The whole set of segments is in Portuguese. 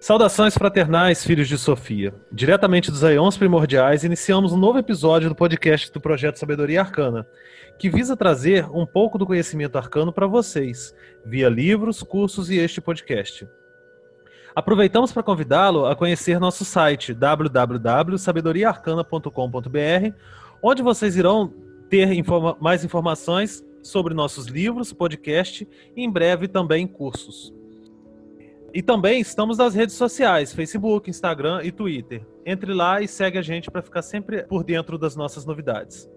Saudações fraternais, filhos de Sofia. Diretamente dos Aeons Primordiais, iniciamos um novo episódio do podcast do Projeto Sabedoria Arcana, que visa trazer um pouco do conhecimento arcano para vocês, via livros, cursos e este podcast. Aproveitamos para convidá-lo a conhecer nosso site www.sabedoriaarcana.com.br, onde vocês irão ter informa mais informações sobre nossos livros, podcast e em breve também cursos. E também estamos nas redes sociais, Facebook, Instagram e Twitter. Entre lá e segue a gente para ficar sempre por dentro das nossas novidades.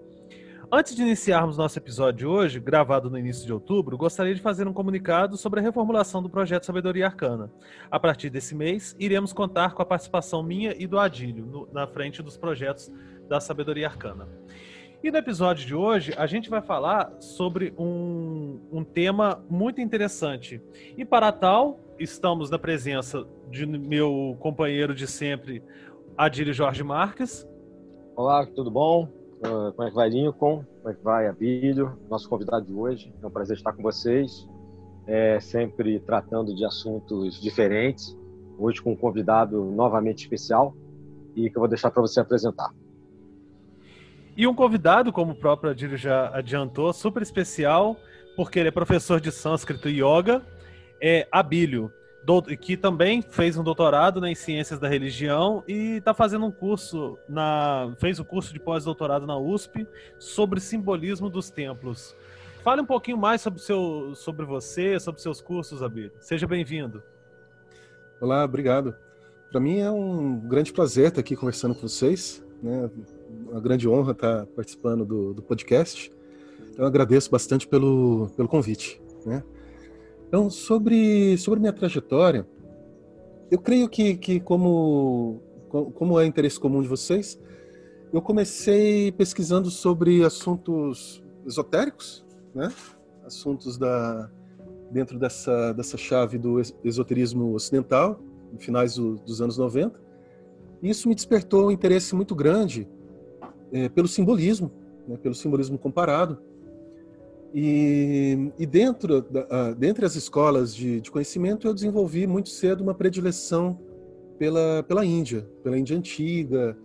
Antes de iniciarmos nosso episódio de hoje, gravado no início de outubro, gostaria de fazer um comunicado sobre a reformulação do projeto Sabedoria Arcana. A partir desse mês, iremos contar com a participação minha e do Adílio no, na frente dos projetos da Sabedoria Arcana. E no episódio de hoje, a gente vai falar sobre um, um tema muito interessante. E para tal, estamos na presença de meu companheiro de sempre, Adílio Jorge Marques. Olá, tudo bom? Uh, como é que vai, Lincoln? Como é que vai, Abílio? Nosso convidado de hoje. É um prazer estar com vocês, é, sempre tratando de assuntos diferentes. Hoje com um convidado novamente especial e que eu vou deixar para você apresentar. E um convidado, como o próprio Adílio já adiantou, super especial, porque ele é professor de sânscrito e yoga, é Abílio, que também fez um doutorado né, em ciências da religião e está fazendo um curso na fez o um curso de pós-doutorado na USP sobre simbolismo dos templos. Fale um pouquinho mais sobre seu sobre você, sobre seus cursos, Abílio. Seja bem-vindo. Olá, obrigado. Para mim é um grande prazer estar aqui conversando com vocês, né? Uma grande honra estar participando do, do podcast. Eu agradeço bastante pelo, pelo convite, né? Então, sobre, sobre minha trajetória, eu creio que, que como, como é interesse comum de vocês, eu comecei pesquisando sobre assuntos esotéricos, né? assuntos da, dentro dessa, dessa chave do esoterismo ocidental, no finais do, dos anos 90. Isso me despertou um interesse muito grande é, pelo simbolismo, né? pelo simbolismo comparado. E, e dentro da, dentre as escolas de, de, conhecimento, eu desenvolvi muito cedo uma predileção pela, pela Índia, pela Índia antiga,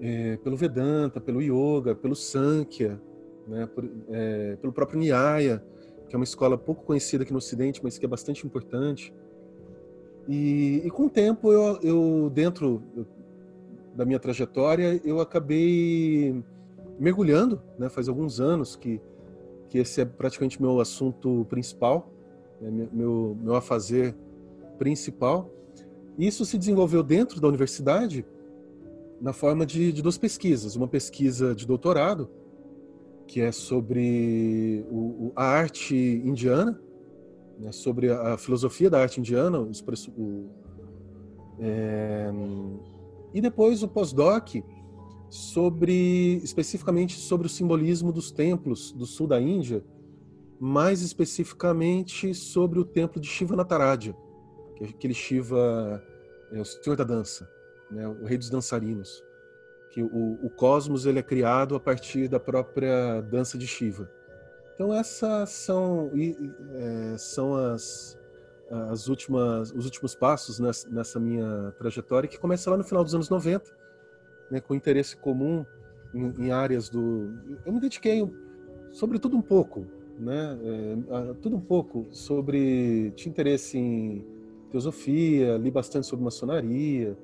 é, pelo Vedanta, pelo Yoga, pelo Sankhya, né, por, é, pelo próprio Nyaya, que é uma escola pouco conhecida aqui no Ocidente, mas que é bastante importante. E, e com o tempo, eu, eu, dentro da minha trajetória, eu acabei mergulhando, né, faz alguns anos que que esse é praticamente meu assunto principal, né, meu, meu afazer principal. Isso se desenvolveu dentro da universidade na forma de, de duas pesquisas. Uma pesquisa de doutorado, que é sobre o, a arte indiana, né, sobre a, filosofia da arte indiana, o, é, e depois o pós-doc, sobre especificamente sobre o simbolismo dos templos do sul da Índia, mais especificamente sobre o templo de Shiva Nataraja, que é aquele Shiva, é o senhor da dança, né, o rei dos dançarinos, que o, o cosmos ele é criado a partir da própria dança de Shiva. Então essas são é, são as as últimas os últimos passos nessa, nessa minha trajetória que começa lá no final dos anos 90 né, com interesse comum em, em, áreas do. Eu me dediquei, sobretudo um pouco, né, é, tudo um pouco sobre. Tinha interesse em teosofia, li bastante sobre maçonaria,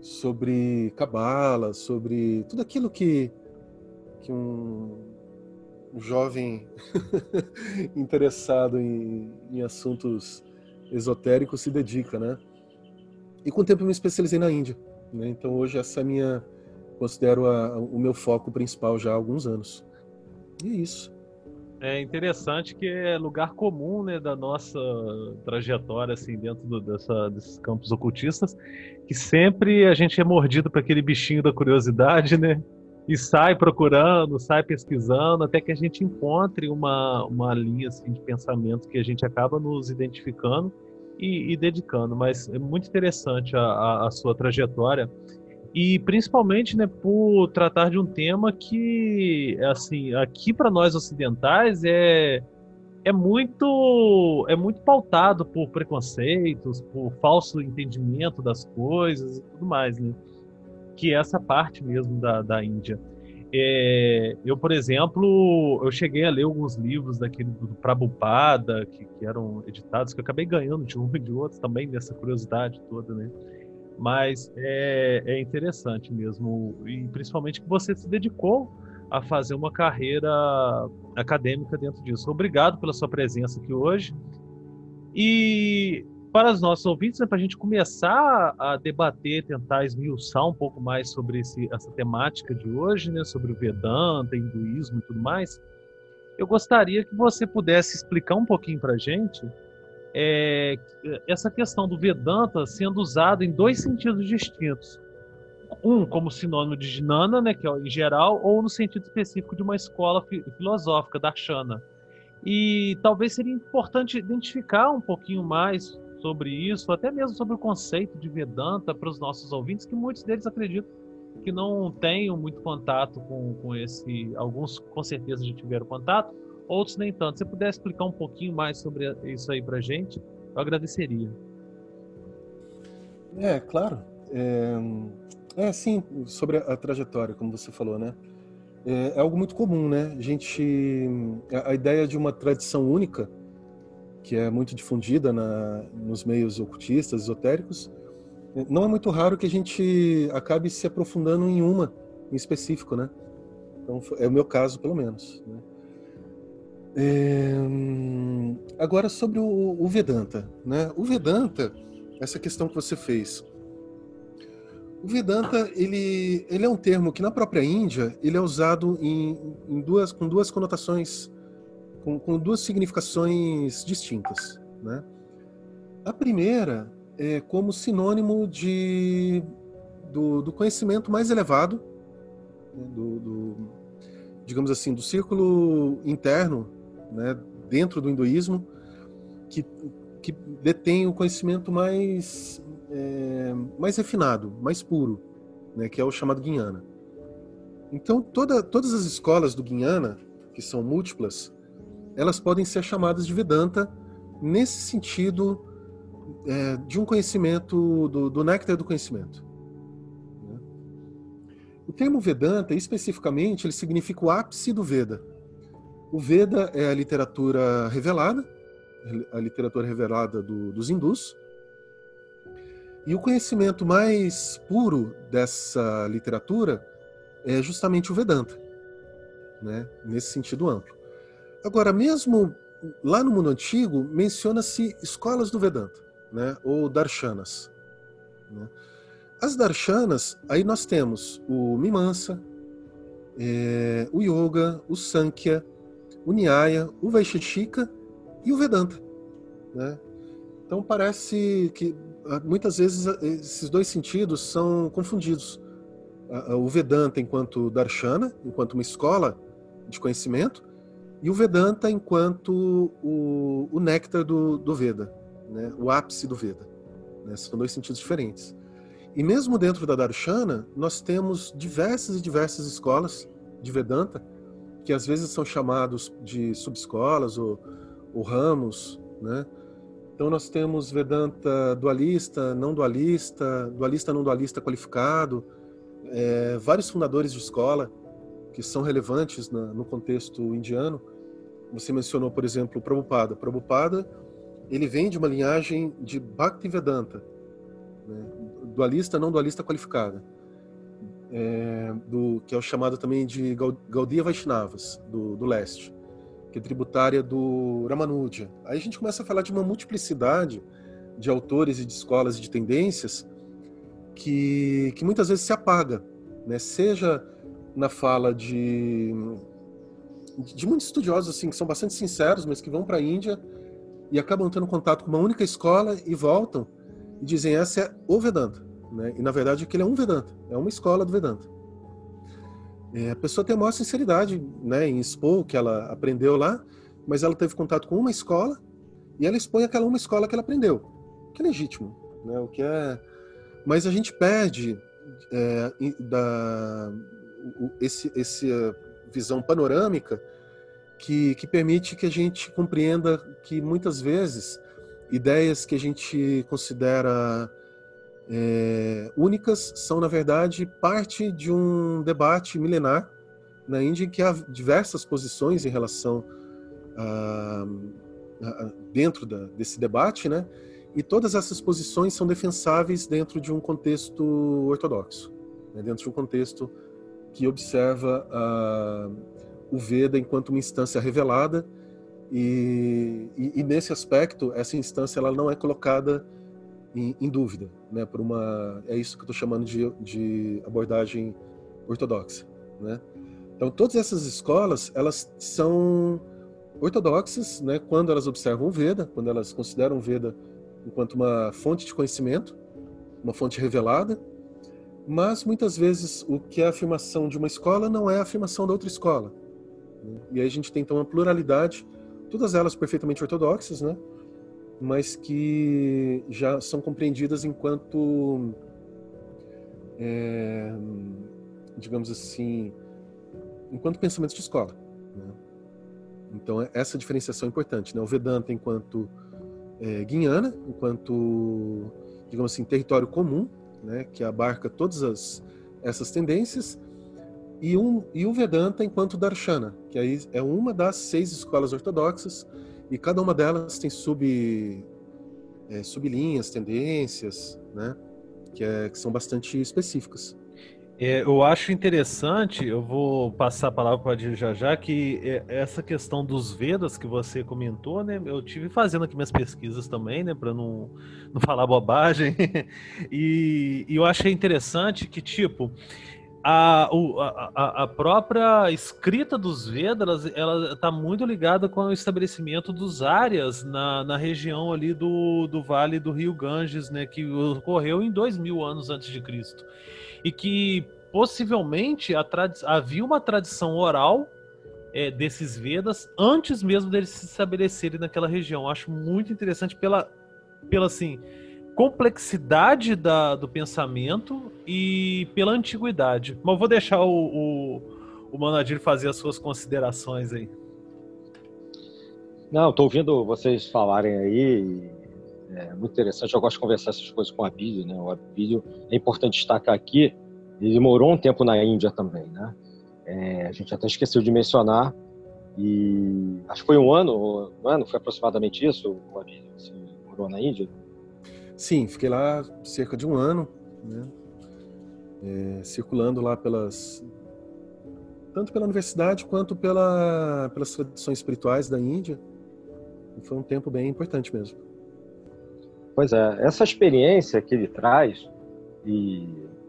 sobre cabala, sobre tudo aquilo que, que um, um jovem interessado em, em assuntos esotéricos se dedica, né? E com o tempo eu me especializei na Índia. Né? Então hoje essa é minha considero a, o meu foco principal já há alguns anos. E é isso. É interessante que é lugar comum né, da nossa trajetória assim dentro do, dessa, desses campos ocultistas, que sempre a gente é mordido para aquele bichinho da curiosidade, né? E sai procurando, sai pesquisando, até que a gente encontre uma, uma linha assim, de pensamento que a gente acaba nos identificando e, e dedicando. Mas é muito interessante a, a, a sua trajetória e principalmente né, por tratar de um tema que, assim, aqui para nós ocidentais é, é muito é muito pautado por preconceitos, por falso entendimento das coisas e tudo mais, né? Que é essa parte mesmo da, da Índia. É, eu, por exemplo, eu cheguei a ler alguns livros daquele do Prabhupada, que, que eram editados, que eu acabei ganhando de um e de outro também, dessa curiosidade toda, né? Mas é, é interessante mesmo, e principalmente que você se dedicou a fazer uma carreira acadêmica dentro disso. Obrigado pela sua presença aqui hoje. E para os nossos ouvintes, né, para a gente começar a debater, tentar esmiuçar um pouco mais sobre esse, essa temática de hoje, né, sobre o Vedanta, hinduísmo e tudo mais, eu gostaria que você pudesse explicar um pouquinho para a gente é, essa questão do Vedanta sendo usado em dois sentidos distintos. Um como sinônimo de Jnana, né, que é em geral, ou no sentido específico de uma escola filosófica, da Shana. E talvez seria importante identificar um pouquinho mais sobre isso, até mesmo sobre o conceito de Vedanta para os nossos ouvintes, que muitos deles acreditam que não tenham muito contato com, com esse. Alguns com certeza já tiveram contato, outros nem tanto. Se puder explicar um pouquinho mais sobre isso aí para gente, eu agradeceria. É, claro. É, é sim, sobre a, trajetória, como você falou, né? É, é, algo muito comum, né? A gente, a, ideia de uma tradição única, que é muito difundida na, nos meios ocultistas, esotéricos, não é muito raro que a gente acabe se aprofundando em uma em específico, né? Então, é o meu caso, pelo menos. Né? É... Agora sobre o, o, Vedanta, né? O Vedanta, essa questão que você fez, o Vedanta ele, ele é um termo que na própria Índia ele é usado em, em duas com duas conotações, com, com duas significações distintas, né? A primeira é como sinônimo de do, do conhecimento mais elevado, né? do, do digamos assim, do círculo interno né, dentro do hinduísmo, que, que detém o conhecimento mais, é, mais refinado, mais puro, né, que é o chamado Guiana. Então, toda, todas as escolas do Guiana, que são múltiplas, elas podem ser chamadas de Vedanta nesse sentido é, de um conhecimento, do, do néctar do conhecimento. O termo Vedanta, especificamente, ele significa o ápice do Veda. O Veda é a literatura revelada, a literatura revelada do, dos hindus. E o conhecimento mais puro dessa literatura é justamente o Vedanta, né? nesse sentido amplo. Agora, mesmo lá no mundo antigo, menciona-se escolas do Vedanta, né? ou darshanas. Né? As darshanas, aí nós temos o Mimamsa, é, o Yoga, o Sankhya, o Nyaya, o Vaisheshika e o Vedanta. Né? Então parece que ah, muitas vezes ah, esses dois sentidos são confundidos. Ah, o Vedanta enquanto darshana, enquanto uma escola de conhecimento, e o Vedanta enquanto o, o néctar do, do Veda, né? o ápice do Veda. Né? São dois sentidos diferentes. E mesmo dentro da Darshana, nós temos diversas e diversas escolas de Vedanta que às vezes são chamados de subescolas ou, ou ramos, né? Então nós temos Vedanta dualista, não dualista, dualista não dualista qualificado, é, vários fundadores de escola que são relevantes na, no contexto indiano. Você mencionou, por exemplo, Prabhupada. Prabhupada ele vem de uma linhagem de Bhakti Vedanta, né? dualista não dualista qualificada é, do, que é o chamado também de Gaudiya Vaishnavas, do, do leste, que é tributária do Ramanuja. Aí a gente começa a falar de uma multiplicidade de autores e de escolas e de tendências que, que muitas vezes se apaga, né? seja na fala de, de muitos estudiosos assim, que são bastante sinceros, mas que vão para a Índia e acabam tendo contato com uma única escola e voltam e dizem essa é o Vedanta. Né? E na verdade aquilo é um Vedanta, é uma escola do Vedanta. É, a pessoa tem a maior sinceridade né, em expor o que ela aprendeu lá, mas ela teve contato com uma escola e ela expõe aquela uma escola que ela aprendeu, que é legítimo, né, o que é. Mas a gente perde é, da esse, esse uh, visão panorâmica que, que permite que a gente compreenda que muitas vezes ideias que a gente considera é, únicas são, na verdade, parte de um debate milenar na Índia em que há diversas posições em relação a, a, dentro da, desse debate, né? E todas essas posições são defensáveis dentro de um contexto ortodoxo, né? dentro de um contexto que observa uh, o Veda enquanto uma instância revelada e, e, e, nesse aspecto essa instância ela não é colocada em, em dúvida, né? Por uma é isso que eu estou chamando de, de abordagem ortodoxa, né? Então todas essas escolas elas são ortodoxas, né? Quando elas observam o Veda, quando elas consideram o Veda enquanto uma fonte de conhecimento, uma fonte revelada, mas muitas vezes o que é a afirmação de uma escola não é a afirmação da outra escola. Né? E aí a gente tem então uma pluralidade, todas elas perfeitamente ortodoxas, né? mas que já são compreendidas enquanto, é, digamos assim, enquanto pensamentos de escola. Né? Então essa diferenciação é importante. Né? O Vedanta enquanto é, guiana, enquanto, digamos assim, território comum, né, que abarca todas as, essas tendências, e, um, e o Vedanta enquanto Darshana, que aí é uma das seis escolas ortodoxas, e cada uma delas tem sub, é, sublinhas, tendências, né, que, é, que são bastante específicas. É, eu acho interessante, eu vou passar a palavra para a já já, que é, essa questão dos Vedas que você comentou, né? Eu tive fazendo aqui minhas pesquisas também, né? Para não, não falar bobagem. e, e eu achei interessante que, tipo, a, a, a própria escrita dos Vedas ela está muito ligada com o estabelecimento dos áreas na, na região ali do, do Vale do Rio Ganges, né, que ocorreu em dois mil anos antes de Cristo e que possivelmente havia uma tradição oral é, desses Vedas antes mesmo deles se estabelecerem naquela região. acho muito interessante pela, pela assim, complexidade da, do pensamento e pela antiguidade. Mas vou deixar o, o, o Manadir fazer as suas considerações aí. Não, estou ouvindo vocês falarem aí é muito interessante. Eu gosto de conversar essas coisas com o Abílio, né? O Abílio é importante destacar aqui. Ele morou um tempo na Índia também, né? É, a gente até esqueceu de mencionar e acho que foi um ano, um ano, foi aproximadamente isso, o Abílio, você morou na Índia? Sim, fiquei lá cerca de um ano, né? É, circulando lá pelas tanto pela universidade quanto pela, pelas tradições espirituais da Índia. Foi um tempo bem importante mesmo. Pois é, essa experiência que ele traz, e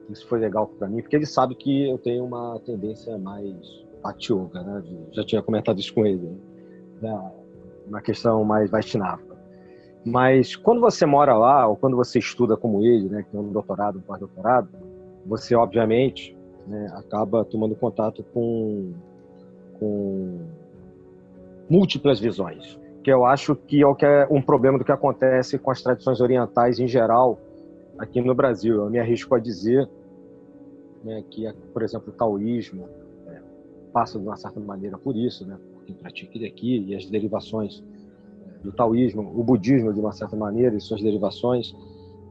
isso foi legal para mim, porque ele sabe que eu tenho uma tendência mais patioga, né? Já tinha comentado isso com ele, né? uma questão mais Vaishnava. Mas quando você mora lá, ou quando você estuda como ele, né, que tem um doutorado, um pós-doutorado, você, obviamente, né, acaba tomando contato com, com múltiplas visões que eu acho que é que é um problema do que acontece com as tradições orientais em geral aqui no Brasil. Eu me arrisco a dizer né, que, por exemplo, o taoísmo é, passa de uma certa maneira por isso, né, por pratica ele aqui e as derivações é, do taoísmo, o budismo de uma certa maneira e suas derivações.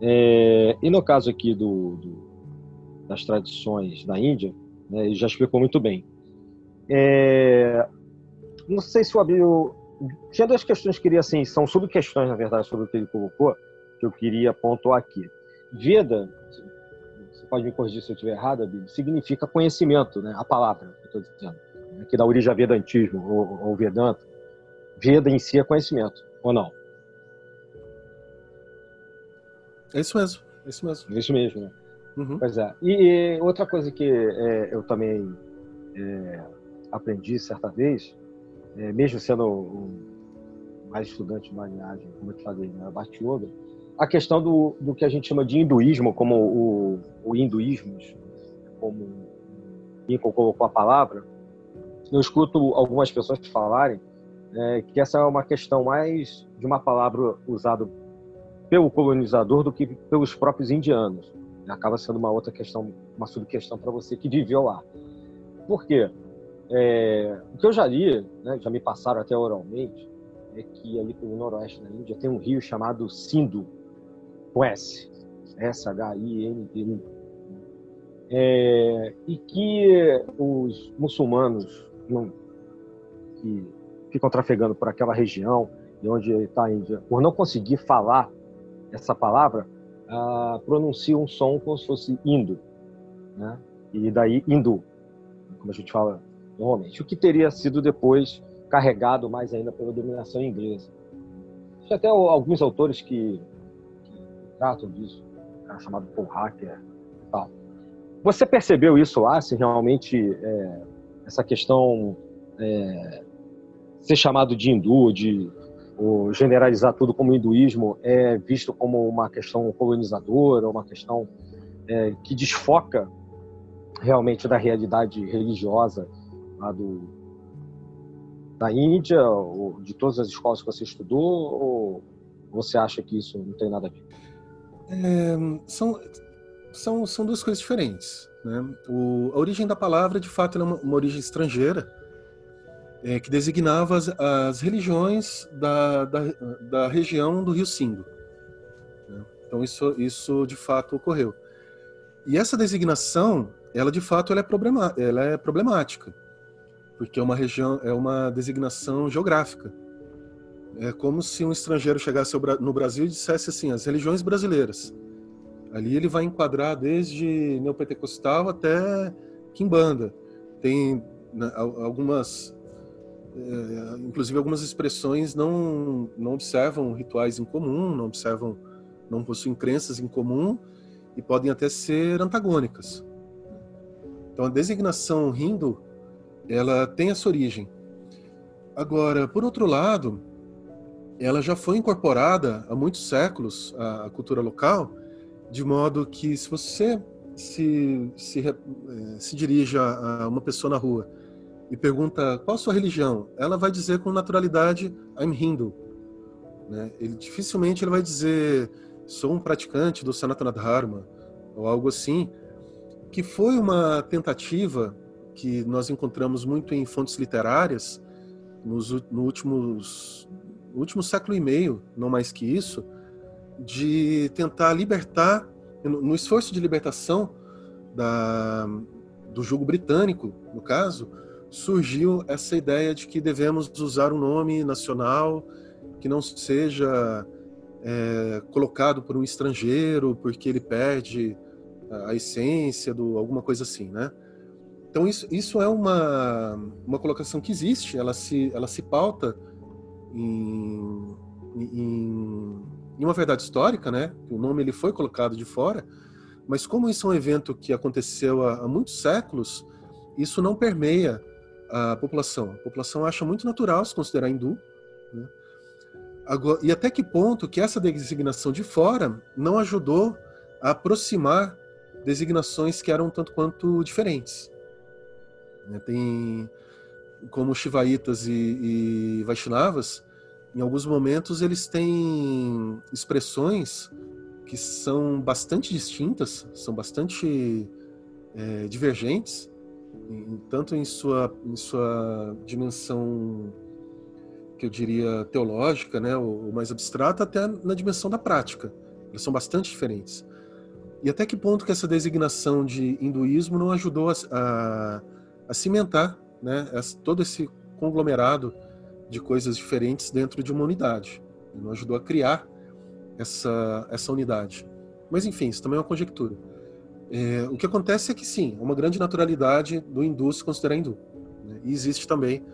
É, e no caso aqui do, do, das tradições da Índia, né, ele já explicou muito bem. É, não sei se o Abílio tinha duas questões que queria, assim, são sub-questões, na verdade, sobre o que ele colocou, que eu queria pontuar aqui. Veda, você pode me corrigir se eu estiver errado, significa conhecimento, né? a palavra que eu estou dizendo, que dá origem a Vedantismo ou, ou Vedanta. Veda em si é conhecimento, ou não? É isso mesmo, é isso mesmo. É isso mesmo, né? Uhum. Pois é. E, e, outra coisa que é, eu também é, aprendi certa vez é, mesmo sendo um, mais estudante de uma linhagem, como eu te falei, né, Bhakti Yoga, a questão do, do que a gente chama de hinduísmo, como o, o hinduísmo, como Lincoln colocou a palavra, eu escuto algumas pessoas falarem é, que essa é uma questão mais de uma palavra usada pelo colonizador do que pelos próprios indianos. acaba sendo uma outra questão, uma subquestão para você que viveu lá. Por quê? É, o que eu já li, né, já me passaram até oralmente, é que ali pelo noroeste da Índia tem um rio chamado Sindhu, com S, S-H-I-N-D-U, é, e que os muçulmanos não, que ficam trafegando por aquela região de onde está a Índia, por não conseguir falar essa palavra, ah, pronunciam um som como se fosse indo, né? e daí hindu, como a gente fala normalmente, o que teria sido depois carregado mais ainda pela dominação inglesa. Tem até alguns autores que, que tratam disso, um cara chamado Paul Hacker tal. Você percebeu isso lá, se realmente é, essa questão é, ser chamado de hindu, de ou generalizar tudo como hinduísmo, é visto como uma questão colonizadora, uma questão é, que desfoca realmente da realidade religiosa lá do, da Índia, ou de todas as escolas que você estudou, ou você acha que isso não tem nada a ver? É, são, são, são duas coisas diferentes. Né? O, a origem da palavra, de fato, é uma, uma origem estrangeira, é, que designava as, as religiões da, da, da, região do Rio Sindo. Né? Então, isso, isso de fato ocorreu. E essa designação, ela de fato ela é, problema, ela é problemática porque é uma região, é uma designação geográfica. É como se um estrangeiro chegasse no Brasil e dissesse assim, as religiões brasileiras. Ali ele vai enquadrar desde neopentecostal até quimbanda. Tem né, algumas, é, inclusive algumas expressões não não observam rituais em comum, não observam, não possuem crenças em comum e podem até ser antagônicas. Então a designação hindu ela tem essa origem. Agora, por outro lado, ela já foi incorporada há muitos séculos à, cultura local, de modo que se você se, se, eh, se dirige a uma pessoa na rua e pergunta qual a sua religião, ela vai dizer com naturalidade, I'm Hindu. Né? Ele, dificilmente ele vai dizer, sou um praticante do Sanatana Dharma, ou algo assim, que foi uma tentativa que nós encontramos muito em fontes literárias nos, no últimos, último século e meio, não mais que isso, de tentar libertar, no esforço de libertação da, do jugo britânico, no caso, surgiu essa ideia de que devemos usar um nome nacional que não seja é, colocado por um estrangeiro porque ele perde a essência do alguma coisa assim, né? Então isso, isso é uma, uma colocação que existe, ela se, ela se pauta em, em, em uma verdade histórica, né? O nome ele foi colocado de fora, mas como isso é um evento que aconteceu há, há muitos séculos, isso não permeia a população. A população acha muito natural se considerar hindu, né? Agora, e até que ponto que essa designação de fora não ajudou a aproximar designações que eram tanto quanto diferentes. Né? Tem como Shivaitas e, e Vaishnavas, em alguns momentos eles têm expressões que são bastante distintas, são bastante é, divergentes, em, tanto em sua, em sua dimensão que eu diria teológica, né, ou mais abstrata, até na dimensão da prática. Eles são bastante diferentes. E até que ponto que essa designação de hinduísmo não ajudou a, a a cimentar né, todo esse conglomerado de coisas diferentes dentro de uma unidade. Ele não ajudou a criar essa, essa unidade. Mas, enfim, isso também é uma conjectura. É, o que acontece é que, sim, é uma grande naturalidade do hindu se considerar hindu. Né? E existe também,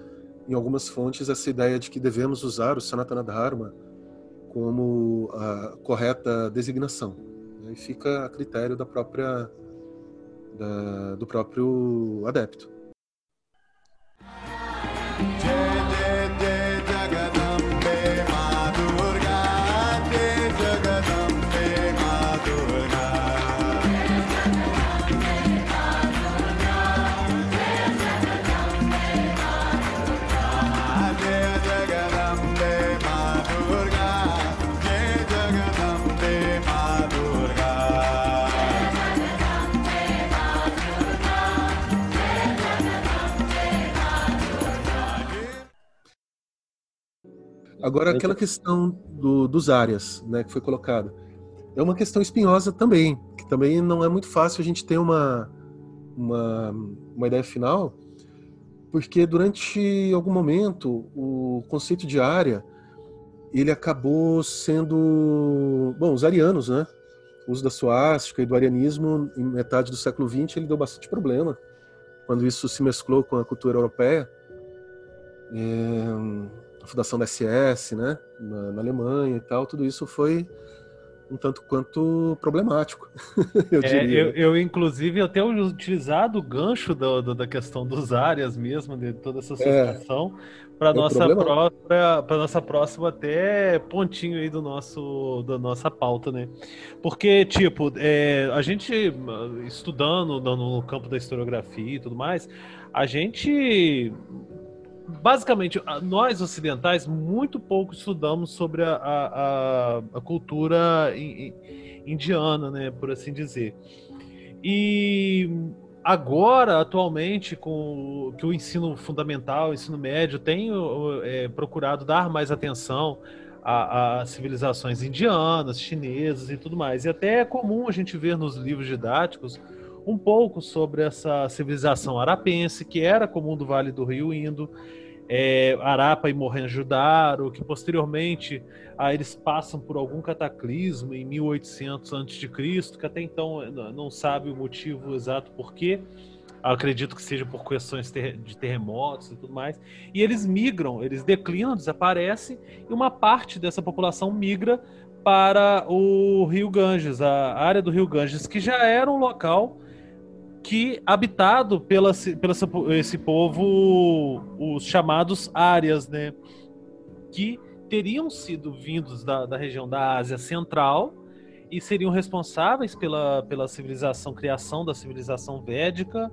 em algumas fontes, essa ideia de que devemos usar o Sanatana Dharma como a correta designação. Né? E fica a critério da própria, da, do próprio adepto. Jay. Agora, aquela questão do, dos áreas, né, que foi colocada, é uma questão espinhosa também, que também não é muito fácil a gente ter uma, uma, uma ideia final, porque durante algum momento o conceito de área ele acabou sendo, bom, os arianos, né? O uso da suástica e do arianismo em metade do século XX ele deu bastante problema quando isso se mesclou com a cultura europeia. É, a fundação da SS, né, na, na Alemanha e tal, tudo isso foi um tanto quanto problemático. eu, é, eu, eu, inclusive, eu tenho utilizado o gancho do, do, da questão dos áreas mesmo, de toda essa é. situação, é, para nossa próxima, para nossa próxima até pontinho aí do nosso da nossa pauta, né? Porque tipo, é, a gente estudando no, no campo da historiografia e tudo mais, a gente basicamente, nós ocidentais muito pouco estudamos sobre a, a, a cultura indiana, né, por assim dizer. E agora, atualmente, com que o ensino fundamental, o ensino médio, tem é, procurado dar mais atenção às civilizações indianas, chinesas e tudo mais. E até é comum a gente ver nos livros didáticos um pouco sobre essa civilização arapense, que era comum do Vale do Rio Indo, é, Arapa e Mohenjo-Daro, que posteriormente ah, eles passam por algum cataclismo em 1800 a.C., que até então eh, não sabe o motivo exato por quê. Acredito que seja por questões de terremotos e tudo mais. E eles migram, eles declinam, desaparecem, e uma parte dessa população migra para o Rio Ganges, a área do Rio Ganges, que já era um local que habitado pela, pela esse povo, os chamados áreas, né? Que teriam sido vindos da, da região da Ásia Central e seriam responsáveis pela, pela civilização, criação da civilização védica,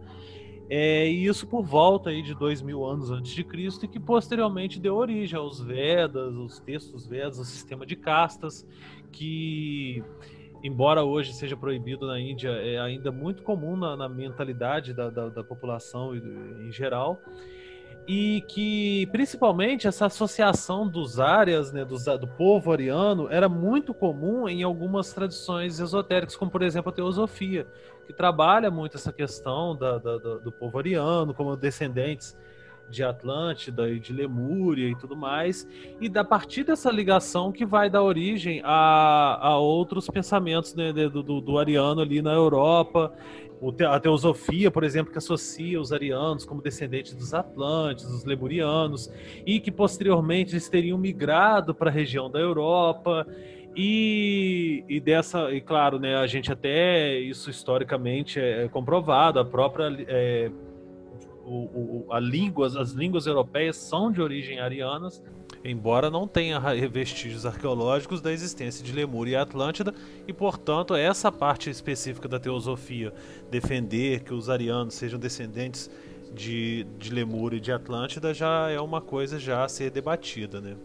é, e isso por volta aí de dois mil anos antes de Cristo, e que posteriormente deu origem aos Vedas, os textos Vedas, o sistema de castas, que embora hoje seja proibido na Índia, é ainda muito comum na, na mentalidade da, da, da, população em geral. E que, principalmente, essa associação dos áreas, né, do, do povo ariano, era muito comum em algumas tradições esotéricas, como, por exemplo, a teosofia, que trabalha muito essa questão da, da, do povo ariano, como descendentes de Atlântida e de Lemúria e tudo mais, e da partir dessa ligação que vai dar origem a, a outros pensamentos né, do, do, do, ariano ali na Europa, a teosofia, por exemplo, que associa os arianos como descendentes dos Atlântidos, dos Lemurianos, e que posteriormente eles teriam migrado para a região da Europa. E, e, dessa, e claro, né, a gente até isso historicamente é comprovado, a própria é, o, o, a línguas, as línguas europeias são de origem arianas, embora não tenha vestígios arqueológicos da existência de Lemúria e Atlântida, e portanto essa parte específica da teosofia, defender que os arianos sejam descendentes de, de Lemúria e de Atlântida, já é uma coisa já a ser debatida, né?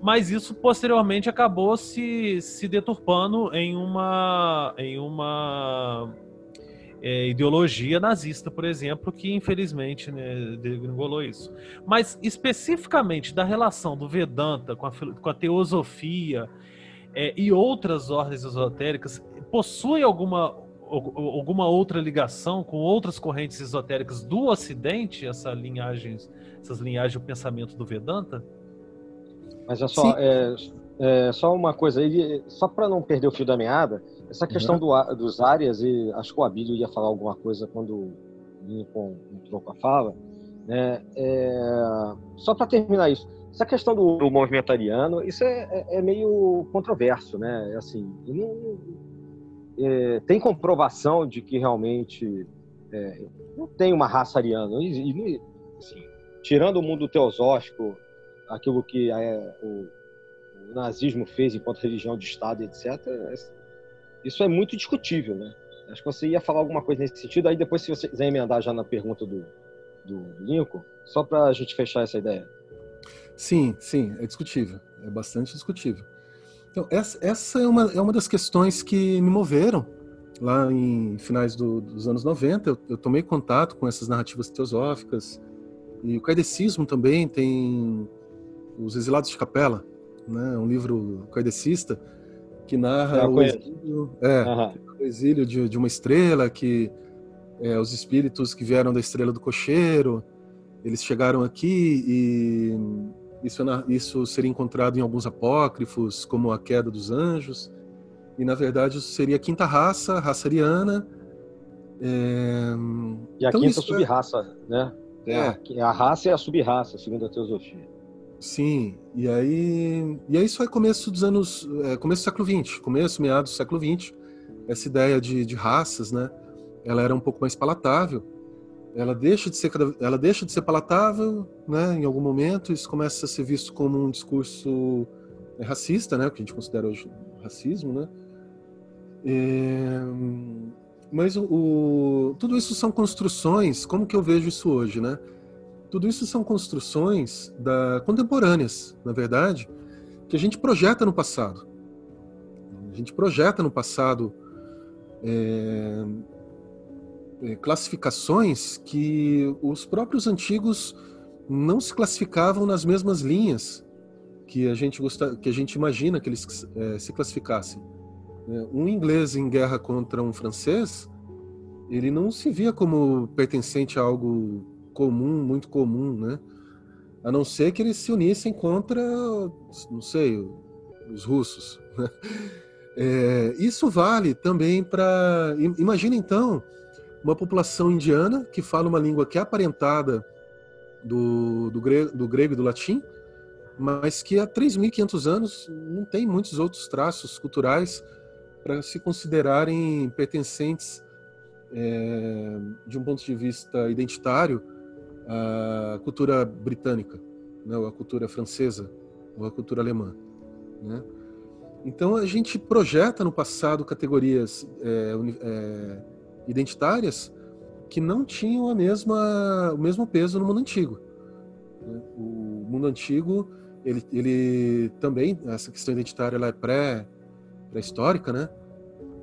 Mas isso posteriormente acabou se, se deturpando em uma, em uma é, ideologia nazista, por exemplo, que infelizmente né, degringolou isso. Mas especificamente da relação do Vedanta com a, com a teosofia é, e outras ordens esotéricas, possui alguma, alguma outra ligação com outras correntes esotéricas do Ocidente, essa linhagem, essas linhagens do pensamento do Vedanta? Mas é só, é, é, só uma coisa aí, só para não perder o fio da meada, essa questão uhum. do, dos áreas, e acho que o Abílio ia falar alguma coisa quando Lincoln entrou com a fala, né? É, só para terminar isso, essa questão do, do movimento ariano, isso é, é, é meio controverso, né? Assim, não, é, tem comprovação de que realmente é, não tem uma raça ariana. E, assim, tirando o mundo teosófico, aquilo que é, o, o nazismo fez enquanto religião de Estado, etc., isso é muito discutível, né? Acho que você ia falar alguma coisa nesse sentido, aí depois se você quiser emendar já na pergunta do, do Lincoln, só para a gente fechar essa ideia. Sim, sim, é discutível, é bastante discutível. Então, essa, essa é, uma, é uma das questões que me moveram lá em finais do, dos anos 90. Eu, eu, tomei contato com essas narrativas teosóficas e o kaidecismo também tem Os Exilados de Capela, né? um livro kardecista que narra o exílio, é, uhum. o exílio de, de, uma estrela, que é, os espíritos que vieram da estrela do cocheiro, eles chegaram aqui e isso, isso seria encontrado em alguns apócrifos, como a queda dos anjos, e na verdade isso seria a quinta raça, a raça ariana. É... E a então, quinta é sub-raça, é... né? É. A, a raça é a sub-raça, segundo a teosofia. Sim, e aí, e aí isso é começo dos anos, é, começo do século XX, começo, meados do século XX, essa ideia de, de raças, né? Ela era um pouco mais palatável. Ela deixa de ser, ela deixa de ser palatável, né? Em algum momento isso começa a ser visto como um discurso é, racista, né? O que a gente considera hoje racismo, né? É, mas o, o, tudo isso são construções. Como que eu vejo isso hoje, né? Tudo isso são construções da, contemporâneas, na verdade, que a gente projeta no passado. A gente projeta no passado é, é, classificações que os próprios antigos não se classificavam nas mesmas linhas que a gente gosta, que a gente imagina que eles é, se classificassem. É, um inglês em guerra contra um francês, ele não se via como pertencente a algo comum, muito comum, né? A não ser que eles se unissem contra, não sei, os russos. Né? É, isso vale também para. Imagina então uma população indiana que fala uma língua que é aparentada do, do, grego, do grego e do latim, mas que há 3.500 anos não tem muitos outros traços culturais para se considerarem pertencentes é, de um ponto de vista identitário a cultura britânica, né, ou a cultura francesa, ou a cultura alemã. Né? Então a gente projeta no passado categorias é, é, identitárias que não tinham a mesma, o mesmo peso no mundo antigo. Né? O mundo antigo, ele, ele também, essa questão identitária ela é pré, pré-histórica, né?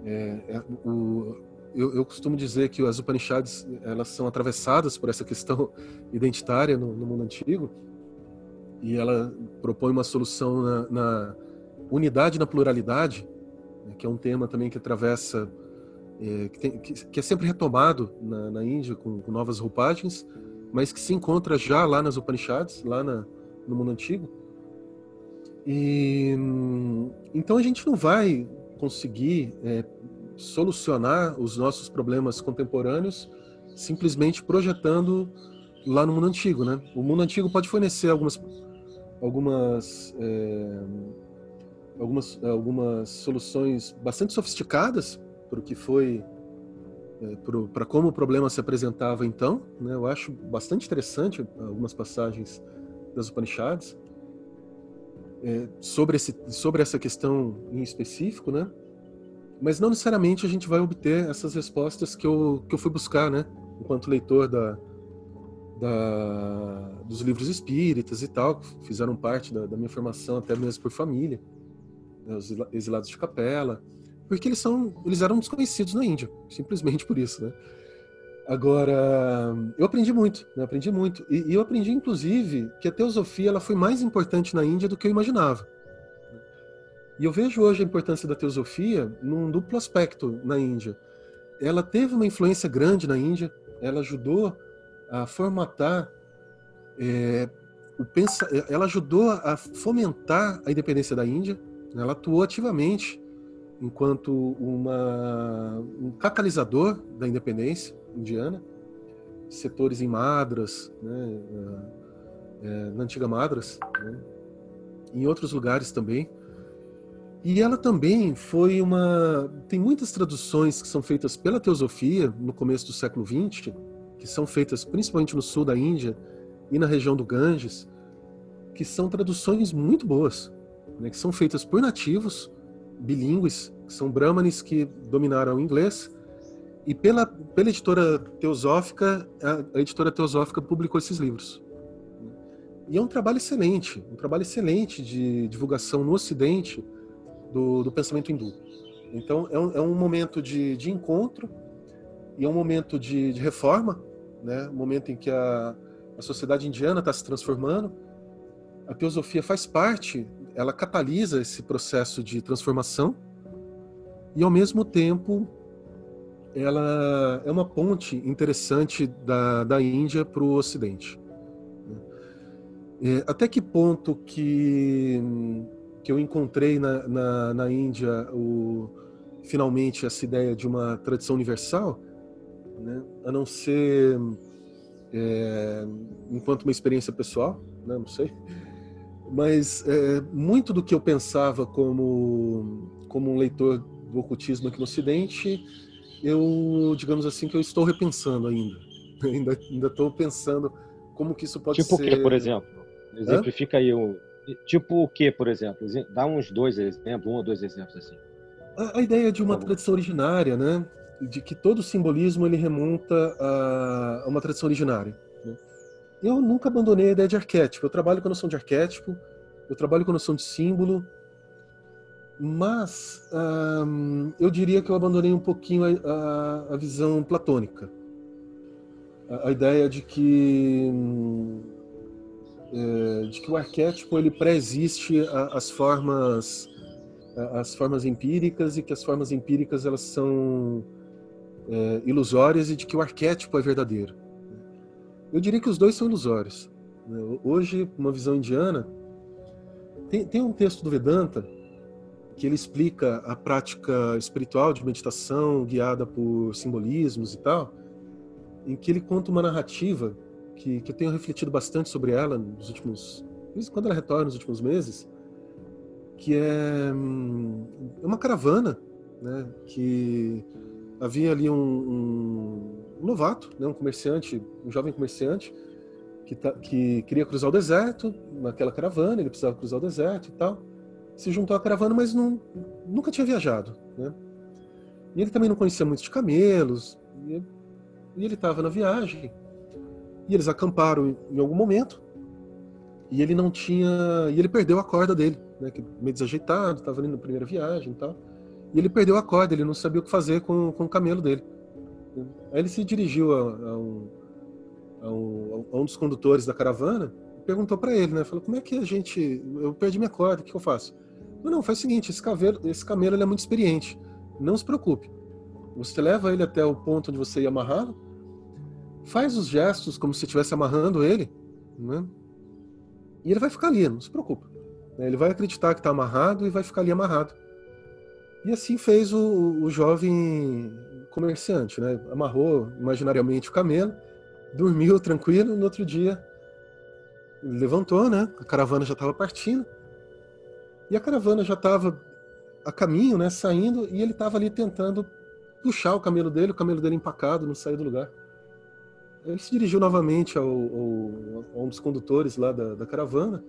É, é, o, eu, eu, costumo dizer que as Upanishads elas são atravessadas por essa questão identitária no, no mundo antigo e ela propõe uma solução na, na unidade na pluralidade, né, que é um tema também que atravessa, é, que, tem, que, que, é sempre retomado na, na Índia com, com, novas roupagens, mas que se encontra já lá nas Upanishads, lá na, no mundo antigo. E então a gente não vai conseguir é, solucionar os nossos problemas contemporâneos simplesmente projetando lá no mundo antigo, né? O mundo antigo pode fornecer algumas algumas é, algumas algumas soluções bastante sofisticadas para o que foi é, para como o problema se apresentava então, né? Eu acho bastante interessante algumas passagens das Upanishads é, sobre esse sobre essa questão em específico, né? Mas não necessariamente a gente vai obter essas respostas que eu, que eu fui buscar, né? Enquanto leitor da, da, dos livros espíritas e tal, que fizeram parte da, da minha formação até mesmo por família, né? os exilados de capela, porque eles são, eles eram desconhecidos na Índia, simplesmente por isso, né? Agora, eu aprendi muito, né? aprendi muito, e, e eu aprendi inclusive que a teosofia ela foi mais importante na Índia do que eu imaginava. E eu vejo hoje a importância da teosofia num duplo aspecto na Índia. Ela teve uma influência grande na Índia, ela ajudou a formatar é, o pensa, ela ajudou a fomentar a independência da Índia. Ela atuou ativamente enquanto uma, um catalisador da independência indiana. Setores em Madras, né, é, na antiga Madras, né, em outros lugares também. E ela também foi uma. Tem muitas traduções que são feitas pela teosofia no começo do século XX, que são feitas principalmente no sul da Índia e na região do Ganges, que são traduções muito boas, né, que são feitas por nativos bilíngues, que são brahmanes que dominaram o inglês, e pela, pela editora teosófica, a, a editora teosófica publicou esses livros. E é um trabalho excelente, um trabalho excelente de divulgação no Ocidente do, do pensamento hindu. Então, é um, é um momento de, de, encontro e é um momento de, de reforma, né? um momento em que a, a sociedade indiana está se transformando a teosofia faz parte, ela catalisa esse processo de transformação e, ao mesmo tempo, ela é uma ponte interessante da, da Índia para o Ocidente. É, até que ponto que, que eu encontrei na, na, na Índia o, finalmente essa ideia de uma tradição universal, né, a não ser é, enquanto uma experiência pessoal, né, não sei, mas é, muito do que eu pensava como como um leitor do ocultismo aqui no Ocidente, eu digamos assim que eu estou repensando ainda, ainda ainda estou pensando como que isso pode tipo ser. Tipo o que, por exemplo? Exemplifica Hã? aí o tipo o que, por exemplo? Dá uns dois exemplos, um ou dois exemplos assim. A, a ideia de uma tradição originária, né? De que todo simbolismo ele remonta a, a uma tradição originária. Né? Eu nunca abandonei a ideia de arquétipo. Eu trabalho com a noção de arquétipo, eu trabalho com a noção de símbolo, mas eu diria que eu abandonei um pouquinho a, a, a visão platônica. A, a, ideia de que é, de que o arquétipo ele pré-existe as formas as formas empíricas e que as formas empíricas elas são é, ilusórias e de que o arquétipo é verdadeiro. Eu diria que os dois são ilusórios. Né? Hoje, uma visão indiana, tem, tem um texto do Vedanta que ele explica a prática espiritual de meditação guiada por simbolismos e tal, em que ele conta uma narrativa que, que eu tenho refletido bastante sobre ela nos últimos, quando ela retorna nos últimos meses, que é, hum, é uma caravana, né, que havia ali um, um, um, novato, né, um comerciante, um jovem comerciante, que, tá, que queria cruzar o deserto naquela caravana, ele precisava cruzar o deserto e tal. Se juntou à caravana, mas não, nunca tinha viajado. Né? E ele também não conhecia muito de camelos, e, e ele estava na viagem. E eles acamparam em, algum momento, e ele não tinha. E ele perdeu a corda dele né, meio desajeitado, estava ali na primeira viagem e tal. E ele perdeu a corda, ele não sabia o que fazer com, com o camelo dele. Aí ele se dirigiu a, a, um, a, um, a um, dos condutores da caravana e perguntou para ele, né? Falou, como é que a gente... Eu perdi minha corda, o que eu faço? Não, não, faz o seguinte, esse, cavelo, esse camelo é muito experiente, não se preocupe. Você leva ele até o ponto onde você ia amarrá-lo, faz os gestos como se estivesse amarrando ele, né? E ele vai ficar ali, não se preocupe. Né? Ele vai acreditar que está amarrado e vai ficar ali amarrado. E assim fez o, o jovem comerciante, né? Amarrou imaginariamente o camelo, dormiu tranquilo. No outro dia, levantou, né? A caravana já estava partindo. E a caravana já estava a caminho, né? Saindo, e ele estava ali tentando puxar o camelo dele, o camelo dele empacado, não saiu do lugar. Ele se dirigiu novamente ao, ao, a um dos condutores lá da, da caravana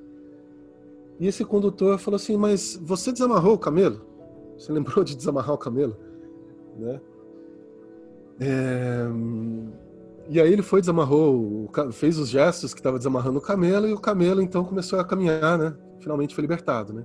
e esse condutor falou assim: Mas você desamarrou o camelo? Você lembrou de desamarrar o camelo? Né? É... E aí ele foi, desamarrou, fez os gestos que estava desamarrando o camelo, e o camelo então começou a caminhar, né? Finalmente foi libertado, né?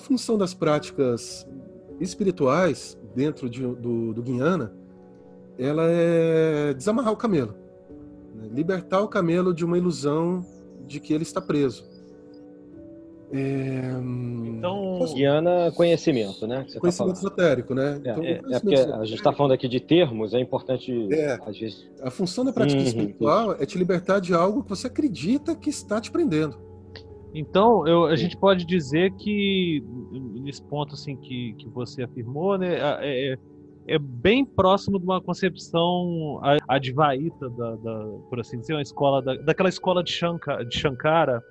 Função das práticas espirituais dentro de, do, do Guiana, ela é desamarrar o camelo, né? libertar o camelo de uma ilusão de que ele está preso. É... Então, Guiana, conhecimento, né? Tá conhecimento tá esotérico, né? É, então, é, é porque a gente está falando aqui de termos, é importante é, às vezes. A função da prática uhum, espiritual é te libertar de algo que você acredita que está te prendendo. Então, eu, a gente pode dizer que, nesse ponto assim que, que você afirmou, né, é, é, é bem próximo de uma concepção advaita, da, da, por assim dizer, uma escola da, daquela escola de, Shankara, de Shankara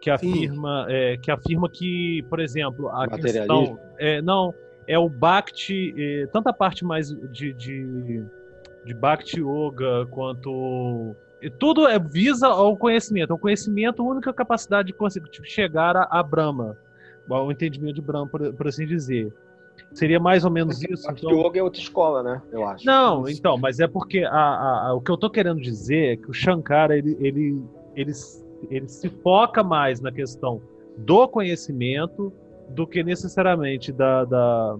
que afirma, é, que afirma que, por exemplo, a questão é, não é o Bhakti, é, tanto a parte mais de, de, de Bhakti Yoga quanto tudo é, visa ao conhecimento. O conhecimento, a única capacidade de conseguir chegar a, a Brahma, ao entendimento de Brahma, por, por assim dizer. Seria mais ou menos porque isso. Então... Yoga é outra escola, né? Eu acho. Não, então, mas é porque a, a, o que eu estou querendo dizer é que o Shankara ele, ele, ele, ele se foca mais na questão do conhecimento do que necessariamente da, da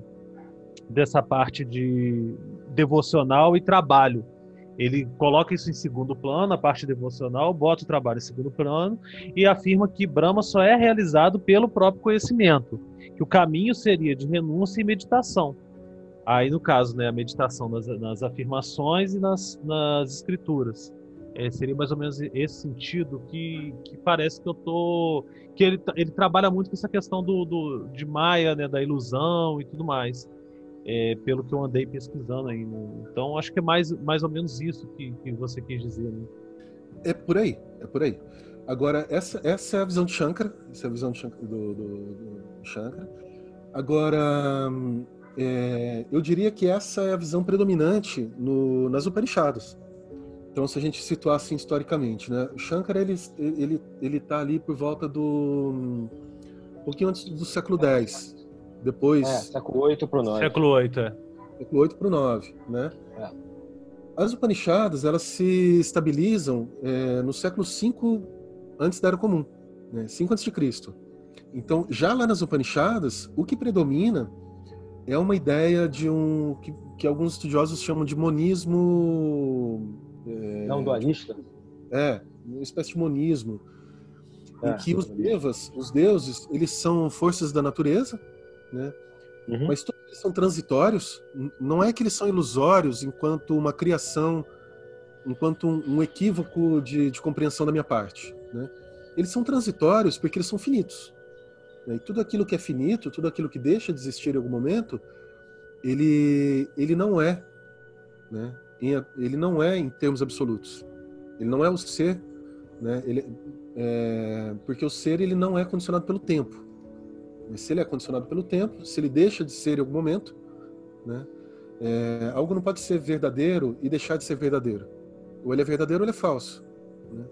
dessa parte de devocional e trabalho. Ele coloca isso em segundo plano, a parte devocional, bota o trabalho em segundo plano e afirma que Brahma só é realizado pelo próprio conhecimento, que o caminho seria de renúncia e meditação. Aí, no caso, né, a meditação nas, nas afirmações e nas, nas escrituras. É, seria mais ou menos esse sentido que, que parece que eu tô que ele, ele trabalha muito com essa questão do, do de Maia né da ilusão e tudo mais é, pelo que eu andei pesquisando aí. Né? Então, acho que é mais, mais ou menos isso que, que você quis dizer. Né? É por aí, é por aí. Agora, essa, essa é a visão de Shankara, essa é a visão do, do, do Shankara. Agora, é, eu diria que essa é a visão predominante no, nas Upanishads. Então, se a gente situar assim historicamente, né? O Shankara, ele ele ele está ali por volta do um pouquinho antes do século X, depois. É, século 8 para o 9. Século 8, é. Século 8 para o 9, né? É. As Upanishads, elas se estabilizam é, no século 5 antes da Era Comum, né? 5 antes de Cristo. Então, já lá nas Upanishads, o que predomina é uma ideia de um que, que alguns estudiosos chamam de monismo. É, Não dualista. É, uma espécie de monismo, é, em que os devas, os deuses, eles são forças da natureza, né? Uhum. Mas todos eles são transitórios. Não é que eles são ilusórios enquanto uma criação, enquanto um, um equívoco de, de, compreensão da minha parte. Né? Eles são transitórios porque eles são finitos. Né? E tudo aquilo que é finito, tudo aquilo que deixa de existir em algum momento, ele, ele não é, né? ele não é em termos absolutos. Ele não é o ser, né? Ele, é, porque o ser ele não é condicionado pelo tempo. Se ele é condicionado pelo tempo, se ele deixa de ser em algum momento, né? É, algo não pode ser verdadeiro e deixar de ser verdadeiro. Ou ele é verdadeiro ou ele é falso. Né?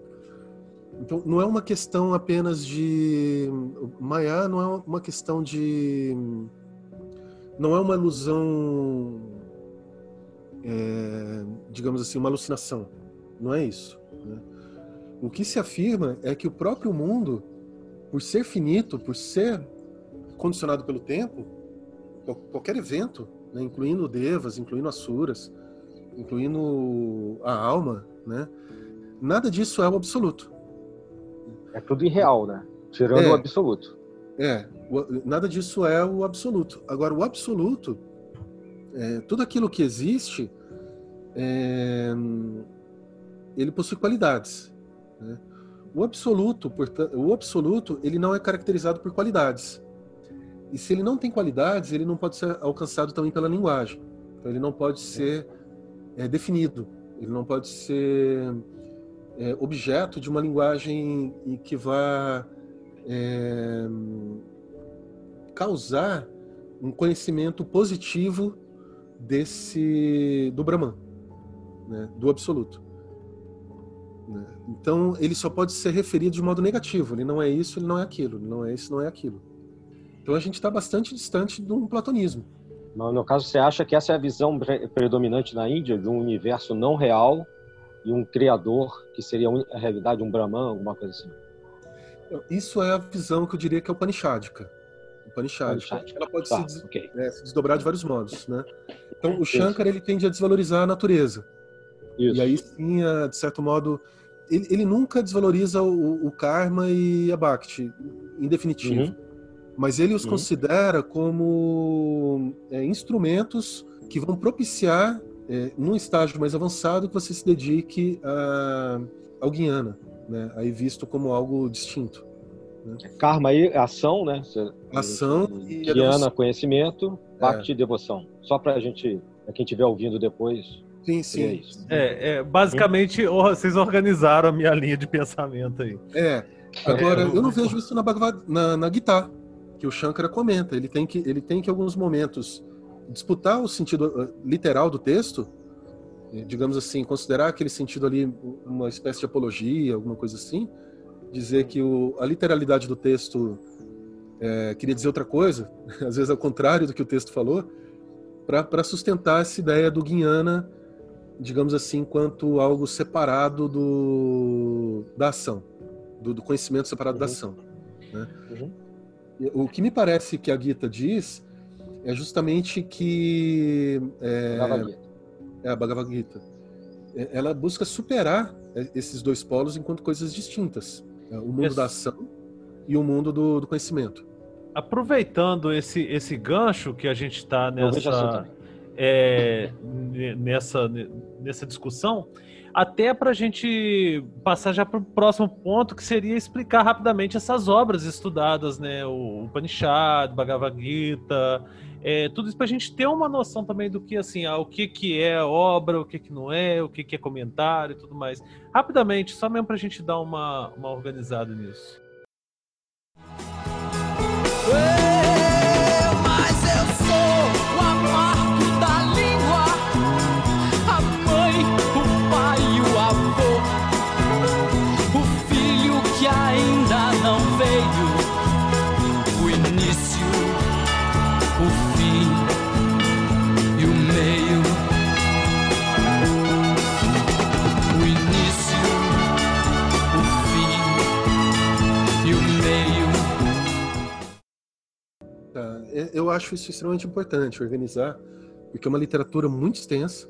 Então, não é uma questão apenas de. Maya não é uma questão de. Não é uma ilusão. É, digamos assim, uma alucinação. Não é isso. Né? O que se afirma é que o próprio mundo, por ser finito, por ser condicionado pelo tempo, qualquer evento, né, incluindo devas, incluindo asuras, incluindo a alma, né, nada disso é o absoluto. É tudo irreal, né? Tirando é, o absoluto. É, nada disso é o absoluto. Agora, o absoluto, é, tudo aquilo que existe, é, ele possui qualidades. Né? O absoluto, portanto, o absoluto, ele não é caracterizado por qualidades. E se ele não tem qualidades, ele não pode ser alcançado também pela linguagem. Então, ele não pode ser é, definido, ele não pode ser é, objeto de uma linguagem que vá é, causar um conhecimento positivo desse do Brahman, né, do absoluto. Né. Então ele só pode ser referido de modo negativo. Ele não é isso, ele não é aquilo. Ele não é isso, não é aquilo. Então a gente está bastante distante de um platonismo. Mas no caso, você acha que essa é a visão predominante na Índia de um universo não real e um criador que seria a realidade, um Brahman, alguma coisa assim? Isso é a visão que eu diria que é o Panishadika. O Panishadika. Ela pode tá, se, des okay. é, se, desdobrar de vários modos, né? Então o Shankara ele tende a desvalorizar a natureza. Isso. E aí sim, de certo modo, ele, ele nunca desvaloriza o, o, karma e a bhakti, em definitivo. Uhum mas ele os uhum. considera como é, instrumentos que vão propiciar, é, num estágio mais avançado, que você se dedique a, ao guiana, né? aí visto como algo distinto. Né? Karma aí, ação, né? Ação e guiana, conhecimento, parte é. devoção. Só para a gente, para quem estiver ouvindo depois, Sim, sim. É, é, basicamente, vocês organizaram a minha linha de pensamento aí. É, Agora, eu não vejo isso na, na, na guitarra, que o Shankara comenta. Ele tem que, ele tem que, em alguns momentos, disputar o sentido uh, literal do texto, eh, digamos assim, considerar aquele sentido ali uma espécie de apologia, alguma coisa assim, dizer que o, a literalidade do texto é, queria dizer outra coisa, às vezes ao contrário do que o texto falou, para sustentar essa ideia do Guiana, digamos assim, enquanto algo separado do, da ação, do, do conhecimento separado uhum. da ação. Né? Uhum. O que me parece que a Gita diz é justamente que. É, é a Bhagavad Gita. É, ela busca superar é, esses dois polos enquanto coisas distintas: é, o mundo da ação e o mundo do, do conhecimento. Aproveitando esse, esse gancho que a gente está nessa, é, nessa, nessa discussão, até para a gente passar já para o próximo ponto, que seria explicar rapidamente essas obras estudadas, né? O Upanishad, Bhagavad Gita, é, tudo isso para a gente ter uma noção também do que assim, ah, o que, que é obra, o que, que não é, o que, que é comentário e tudo mais. Rapidamente, só mesmo para a gente dar uma, uma organizada nisso. Eu acho isso extremamente importante, organizar, porque é uma literatura muito extensa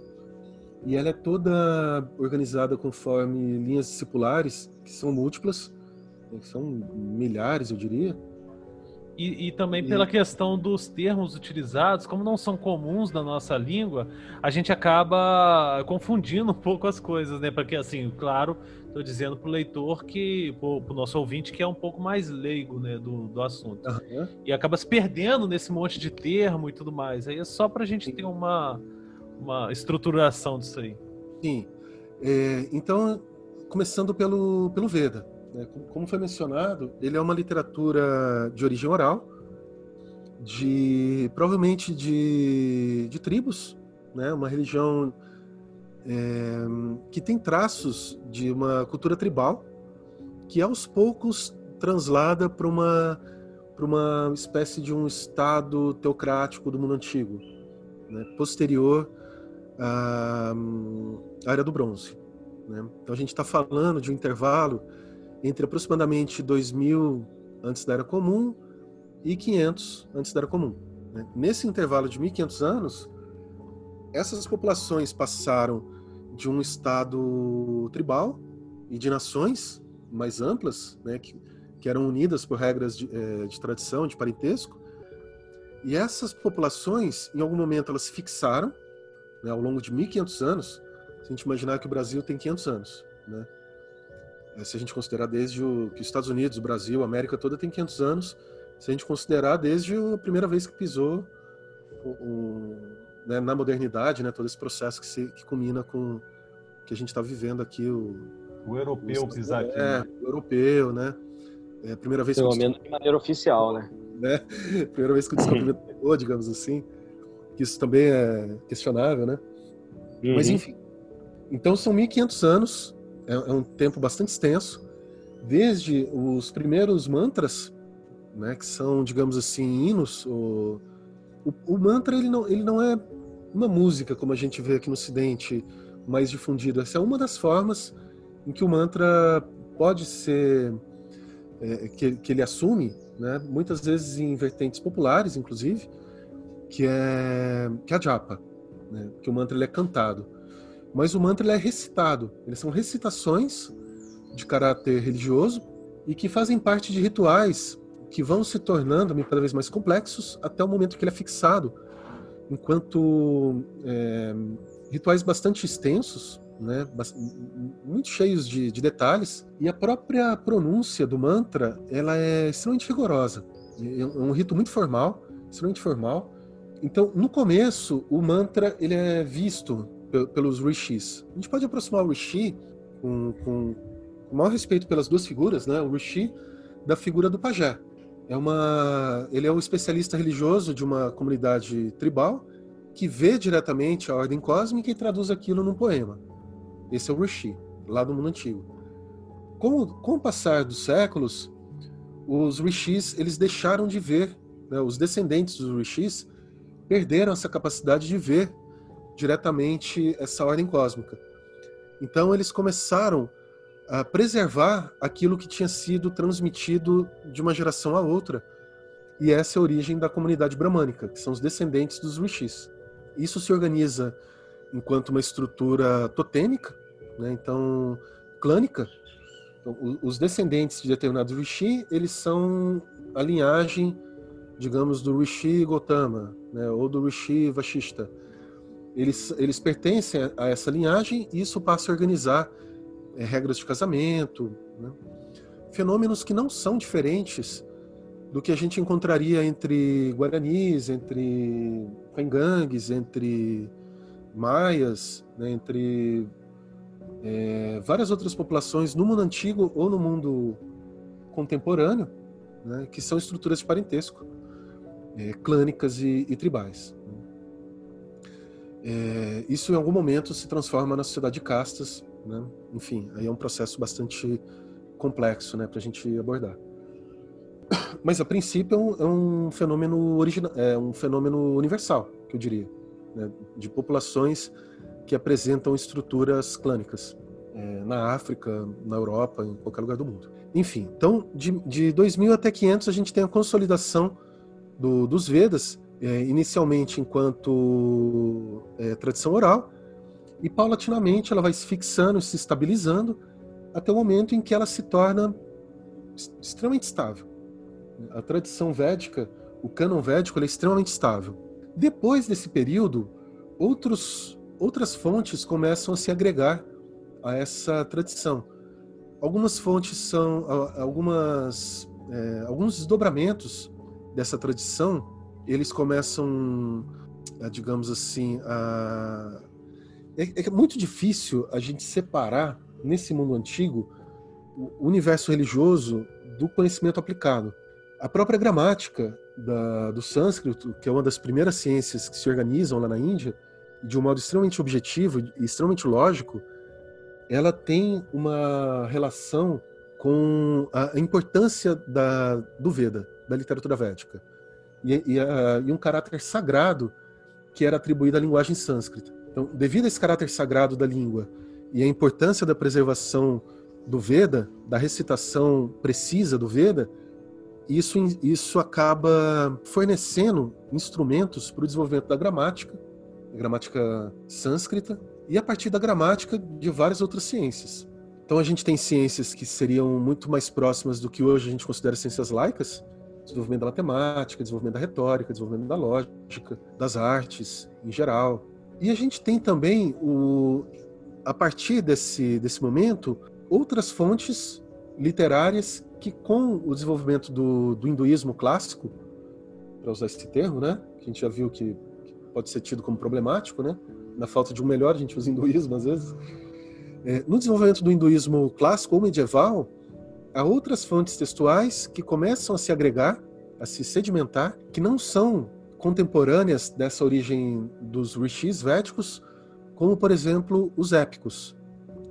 e ela é toda organizada conforme linhas discipulares, que são múltiplas, né, que são milhares, eu diria. E, e também pela questão dos termos utilizados, como não são comuns na nossa língua, a gente acaba confundindo um pouco as coisas, né? Porque, assim, claro, Estou dizendo para o leitor que, para o nosso ouvinte, que é um pouco mais leigo né, do, do assunto. Uhum. E acaba se perdendo nesse monte de termo e tudo mais. Aí é só para a gente Sim. ter uma, uma estruturação disso aí. Sim. É, então, começando pelo, pelo Veda. Né? Como foi mencionado, ele é uma literatura de origem oral, de provavelmente de, de tribos, né? uma religião é, que tem traços de uma cultura tribal que aos poucos translada para uma para uma espécie de um estado teocrático do mundo antigo, né, posterior à, à era do bronze. Né? Então a gente está falando de um intervalo entre aproximadamente 2000 antes da era comum e 500 antes da era comum. Né? Nesse intervalo de 1500 anos, essas populações passaram de um estado tribal e de nações mais amplas, né, que, que eram unidas por regras de, é, de tradição, de parentesco, e essas populações, em algum momento, elas se fixaram, né, ao longo de 1.500 anos, se a gente imaginar que o Brasil tem 500 anos, né? É, se a gente considerar desde o, que os Estados Unidos, o Brasil, a América toda tem 500 anos, se a gente considerar desde a primeira vez que pisou né, na modernidade, né, todo esse processo que, se, que culmina com que a gente está vivendo aqui o, o europeu pisar aqui. É, né? o europeu, né? É a primeira vez Pelo que menos de maneira oficial, né? né? Primeira vez que o descobrimento pegou, digamos assim. Que isso também é questionável, né? Uhum. Mas enfim. Então são 1500 anos, é, é um tempo bastante extenso, desde os primeiros mantras, né, que são, digamos assim, hinos, o, o, o, mantra ele não, ele não é uma música como a gente vê aqui no Ocidente mais difundido. Essa é uma das formas em que o mantra pode ser é, que, que, ele assume, né, muitas vezes em vertentes populares, inclusive, que é que é a japa, né, que o mantra ele é cantado. Mas o mantra ele é recitado. Eles são recitações de caráter religioso e que fazem parte de rituais que vão se tornando cada vez mais complexos até o momento que ele é fixado enquanto é, rituais bastante extensos, né, muito cheios de, de, detalhes, e a própria pronúncia do mantra ela é extremamente rigorosa. É um rito muito formal, extremamente formal. Então, no começo, o mantra ele é visto pelos rishis. A gente pode aproximar o rishi com, com, o maior respeito pelas duas figuras, né? O Rishi da figura do pajé. É uma, ele é o especialista religioso de uma comunidade tribal que vê diretamente a ordem cósmica e traduz aquilo num poema. Esse é o Rishi, lá do mundo antigo. Com, com o passar dos séculos, os Rishis eles deixaram de ver, né, os descendentes dos Rishis perderam essa capacidade de ver diretamente essa ordem cósmica. Então eles começaram a preservar aquilo que tinha sido transmitido de uma geração a outra. E essa é a origem da comunidade bramânica, que são os descendentes dos rishis. Isso se organiza enquanto uma estrutura totêmica, né? então clânica. Então, os descendentes de determinados rishi, eles são a linhagem, digamos, do rishi Gotama, né? ou do rishi Vashista. Eles, eles pertencem a essa linhagem e isso passa a organizar é, regras de casamento, né? fenômenos que não são diferentes do que a gente encontraria entre guaranis, entre caingangues, entre maias, né? entre é, várias outras populações no mundo antigo ou no mundo contemporâneo, né? que são estruturas de parentesco, é, clânicas e, e tribais. É, isso em algum momento se transforma na sociedade de castas, né? Enfim, aí é um processo bastante complexo, né, para a gente abordar. Mas a princípio é um, é um fenômeno original, é um fenômeno universal, que eu diria, né, de populações que apresentam estruturas clânicas é, na África, na Europa, em qualquer lugar do mundo. Enfim, então de, de 2000 até 500 a gente tem a consolidação do, dos Vedas, é, inicialmente enquanto é, tradição oral, e paulatinamente ela vai se fixando, se estabilizando, até o momento em que ela se torna extremamente estável. A tradição védica, o cânon védico, é extremamente estável. Depois desse período, outros, outras fontes começam a se agregar a essa tradição. Algumas fontes são algumas é, alguns desdobramentos dessa tradição, eles começam, digamos assim, a é, é muito difícil a gente separar, nesse mundo antigo, o universo religioso do conhecimento aplicado. A própria gramática da, do sânscrito, que é uma das primeiras ciências que se organizam lá na Índia, de um modo extremamente objetivo e extremamente lógico, ela tem uma relação com a importância da, do Veda, da literatura védica, e, e, a, e um caráter sagrado que era atribuído à linguagem sânscrita. Então, devido a esse caráter sagrado da língua e a importância da preservação do Veda, da recitação precisa do Veda, isso, isso acaba fornecendo instrumentos para o desenvolvimento da gramática, a gramática sânscrita, e a partir da gramática de várias outras ciências. Então a gente tem ciências que seriam muito mais próximas do que hoje a gente considera ciências laicas, desenvolvimento da matemática, desenvolvimento da retórica, desenvolvimento da lógica, das artes em geral, e a gente tem também, o, a partir desse, desse momento, outras fontes literárias que, com o desenvolvimento do, do hinduísmo clássico, para usar esse termo, né, que a gente já viu que pode ser tido como problemático, né, na falta de um melhor, a gente usa hinduísmo às vezes. É, no desenvolvimento do hinduísmo clássico ou medieval, há outras fontes textuais que começam a se agregar, a se sedimentar, que não são contemporâneas dessa origem dos rishis védicos, como, por exemplo, os épicos.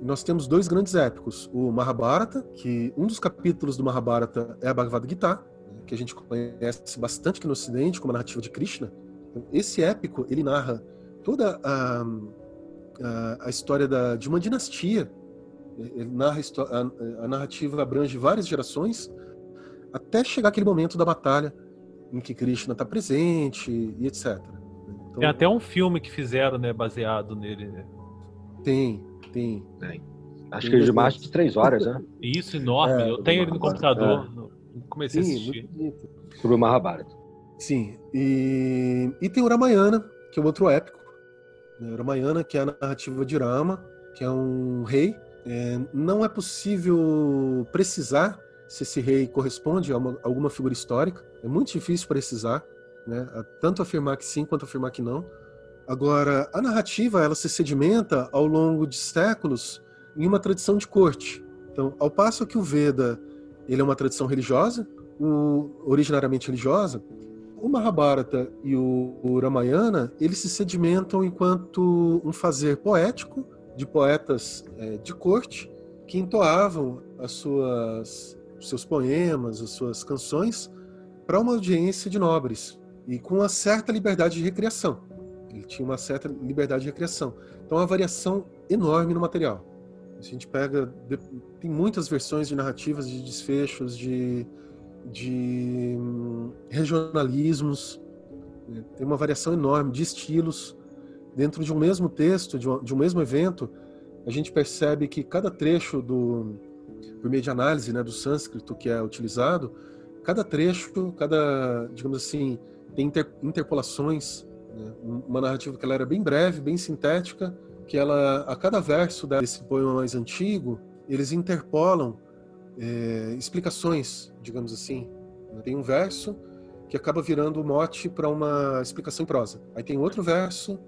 Nós temos dois grandes épicos, o Mahabharata, que um dos capítulos do Mahabharata é a Bhagavad Gita, que a gente conhece bastante aqui no Ocidente como a narrativa de Krishna. Esse épico, ele narra toda a, a, a história da, de uma dinastia. Ele narra a, a narrativa abrange várias gerações, até chegar aquele momento da batalha em que Krishna está presente e etc. Então, tem até um filme que fizeram, né, baseado nele. Né? Tem, tem. tem. Acho tem que é de mais de três horas, né? Isso, enorme. É, Eu tenho ele no computador. É. Comecei Sim, a assistir. Sobre o Mahabharata. Sim. E, e tem o Ramayana, que é outro épico. Né? O Ramayana, que é a narrativa de Rama, que é um rei. É, não é possível precisar se esse rei corresponde a, uma, alguma figura histórica. É muito difícil precisar, né? tanto afirmar que sim quanto afirmar que não. Agora, a narrativa ela se sedimenta ao longo de séculos em uma tradição de corte. Então, ao passo que o Veda ele é uma tradição religiosa, o, originariamente religiosa, o Mahabharata e o, o Ramayana eles se sedimentam enquanto um fazer poético de poetas é, de corte que entoavam as suas seus poemas, as suas canções para uma audiência de nobres e com uma certa liberdade de recriação. Ele tinha uma certa liberdade de recriação. Então, uma variação enorme no material. A gente pega. Tem muitas versões de narrativas, de desfechos, de, de hum, regionalismos. Né? Tem uma variação enorme de estilos. Dentro de um mesmo texto, de um, de um mesmo evento, a gente percebe que cada trecho do, por meio de análise né, do sânscrito que é utilizado, cada trecho, cada, digamos assim, tem inter, interpolações, né? uma narrativa que ela era bem breve, bem sintética, que ela, a cada verso desse poema mais antigo, eles interpolam é, explicações, digamos assim. Tem um verso que acaba virando mote para uma explicação em prosa. Aí tem outro verso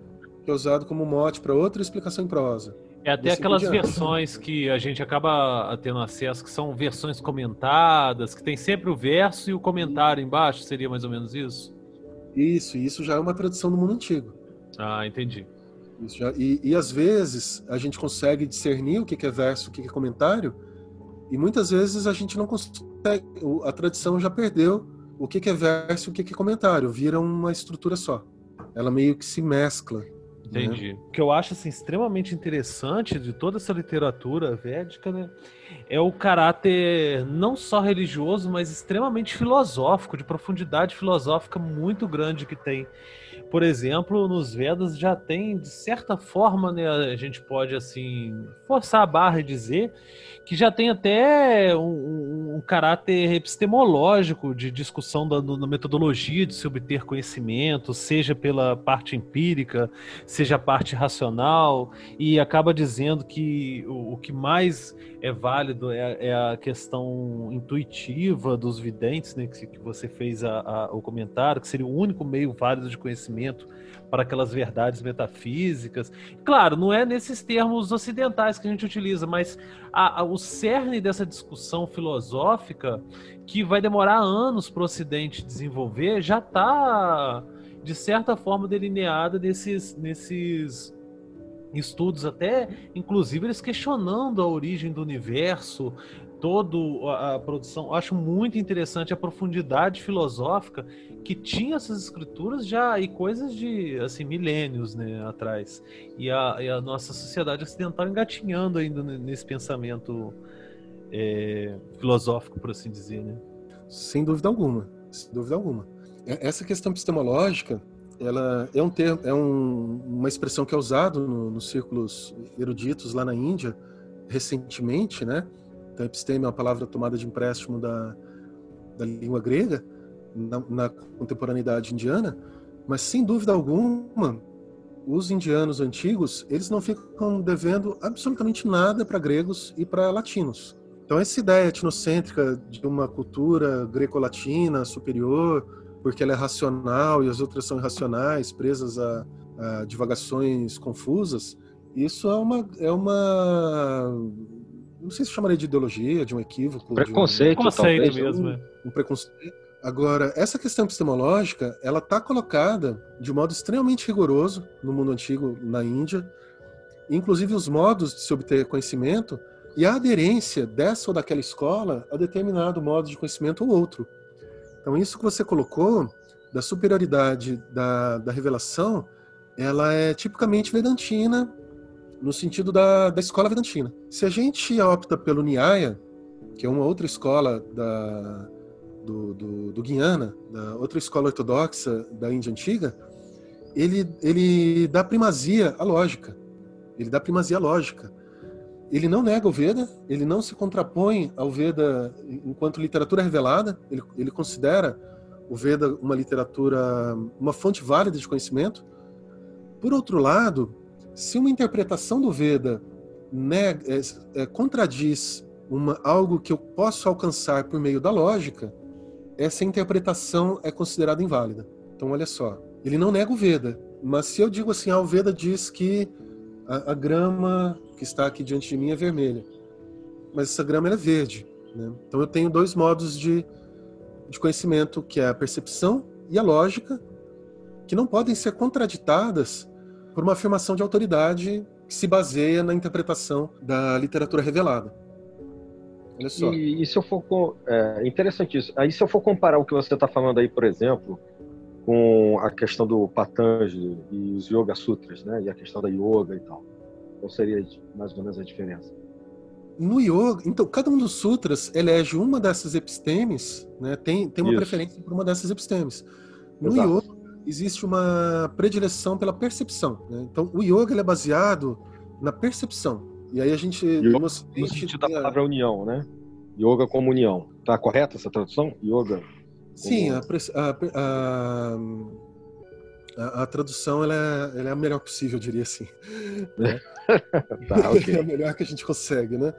que é usado como mote para outra explicação em prosa. É até aquelas versões que a gente acaba tendo acesso, que são versões comentadas, que tem sempre o verso e o comentário embaixo, seria mais ou menos isso? Isso, isso já é uma tradição do mundo antigo. Ah, entendi. Já, e, e, às vezes a gente consegue discernir o que é verso, o que é comentário, e muitas vezes a gente não consegue, a tradição já perdeu o que é verso e o que é comentário, vira uma estrutura só. Ela meio que se mescla. Entendi. Né? O que eu acho assim, extremamente interessante de toda essa literatura védica, né, é o caráter não só religioso, mas extremamente filosófico, de profundidade filosófica muito grande que tem por exemplo, nos Vedas já tem, de certa forma, né, a gente pode assim forçar a barra e dizer que já tem até um, um caráter epistemológico de discussão da, da, metodologia de se obter conhecimento, seja pela parte empírica, seja a parte racional, e acaba dizendo que o, o que mais é válido é, é, a questão intuitiva dos videntes, né, que, que você fez a, a, o comentário, que seria o único meio válido de conhecimento para aquelas verdades metafísicas. Claro, não é nesses termos ocidentais que a gente utiliza, mas a, a, o cerne dessa discussão filosófica, que vai demorar anos para o Ocidente desenvolver, já está, de certa forma, delineada nesses, nesses estudos até, inclusive, eles questionando a origem do universo, toda a, produção. Acho muito interessante a profundidade filosófica que tinha essas escrituras já e coisas de assim milênios, né, atrás. E a, e a nossa sociedade ocidental engatinhando ainda nesse pensamento é, filosófico, por assim dizer, né? Sem dúvida alguma, sem dúvida alguma. Essa questão epistemológica ela é um termo, é um, uma expressão que é usado no, nos círculos eruditos lá na Índia recentemente, né? Então, episteme é uma palavra tomada de empréstimo da, da língua grega na, na contemporaneidade indiana, mas sem dúvida alguma, os indianos antigos eles não ficam devendo absolutamente nada para gregos e para latinos. Então essa ideia etnocêntrica de uma cultura greco-latina superior porque ela é racional e as outras são irracionais, presas a, a divagações confusas, isso é uma, é uma. Não sei se chamaria de ideologia, de um equívoco. Preconceito, de um, talvez. mesmo. Um, é. um preconceito. Agora, essa questão epistemológica, ela está colocada de um modo extremamente rigoroso no mundo antigo, na Índia, inclusive os modos de se obter conhecimento e a aderência dessa ou daquela escola a determinado modo de conhecimento ou outro. Então, isso que você colocou, da superioridade da, da revelação, ela é tipicamente vedantina, no sentido da, da escola vedantina. Se a gente opta pelo Nyaya, que é uma outra escola da, do, do, do Guiana, da outra escola ortodoxa da Índia Antiga, ele, ele dá primazia à lógica. Ele dá primazia à lógica ele não nega o Veda, ele não se contrapõe ao Veda enquanto literatura revelada, ele, ele considera o Veda uma literatura, uma fonte válida de conhecimento. Por outro lado, se uma interpretação do Veda nega, é, é, contradiz uma, algo que eu posso alcançar por meio da lógica, essa interpretação é considerada inválida. Então, olha só, ele não nega o Veda, mas se eu digo assim, ah, o Veda diz que a, a grama que está aqui diante de mim é vermelha. mas essa grama é verde. Né? Então eu tenho dois modos de, de conhecimento, que é a percepção e a lógica, que não podem ser contraditadas por uma afirmação de autoridade que se baseia na interpretação da literatura revelada. Olha só. E, e se eu for. É interessante isso. Aí, se eu for comparar o que você está falando aí, por exemplo, com a questão do Patanjali e os Yoga Sutras, né? E a questão da yoga e tal. Qual seria mais ou menos a diferença? No yoga, então, cada um dos sutras elege uma dessas epistemes, né? Tem, tem uma Isso. preferência por uma dessas epistemes. No Exato. yoga, existe uma predileção pela percepção. Né? Então, o yoga é baseado na percepção. E aí a gente. Yoga, no, no sentido da palavra união, né? Yoga como união. Tá correta essa tradução? Yoga. Sim, a, a, a, a, tradução ela é, ela é, a melhor possível, eu diria assim. Né? tá, okay. é a melhor que a gente consegue, né?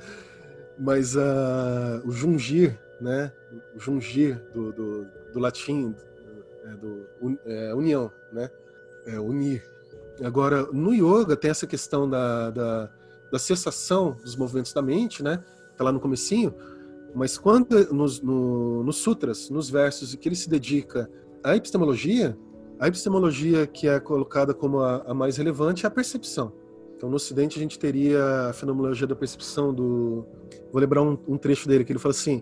Mas uh, o jungir, né? O jungir do, do, do latim, é, do é, união, né? É, unir. Agora, no yoga tem essa questão da, da, da cessação dos movimentos da mente, né? Tá lá no comecinho. Mas quando nos, no, nos sutras, nos versos que ele se dedica à epistemologia, a epistemologia que é colocada como a, a mais relevante é a percepção. Então, no Ocidente, a gente teria a fenomenologia da percepção do. Vou lembrar um, um trecho dele que ele fala assim: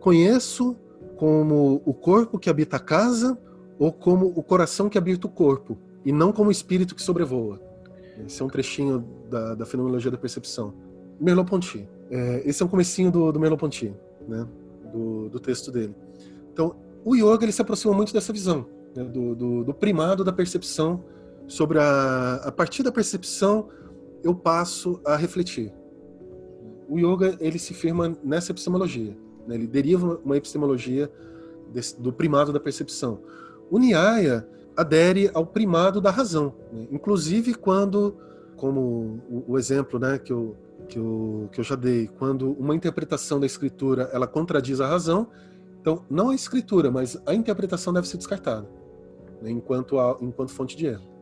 Conheço como o corpo que habita a casa, ou como o coração que habita o corpo, e não como o espírito que sobrevoa. Esse é um trechinho da, da fenomenologia da percepção. Merleau-Ponty. É, esse é um comecinho do, do Merleau-Ponty, né? do, do texto dele. Então, o yoga ele se aproxima muito dessa visão, né? do, do, do, primado da percepção sobre a, a partir da percepção eu passo a refletir. O yoga ele se firma nessa epistemologia, né? ele deriva uma epistemologia desse, do primado da percepção. O Nyaya adere ao primado da razão, né? inclusive quando, como o, o exemplo né, que, eu, que, eu, que eu já dei, quando uma interpretação da escritura ela contradiz a razão, então não a escritura, mas a interpretação deve ser descartada, né, enquanto, a, enquanto fonte de erro.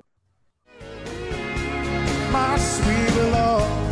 My sweet Lord.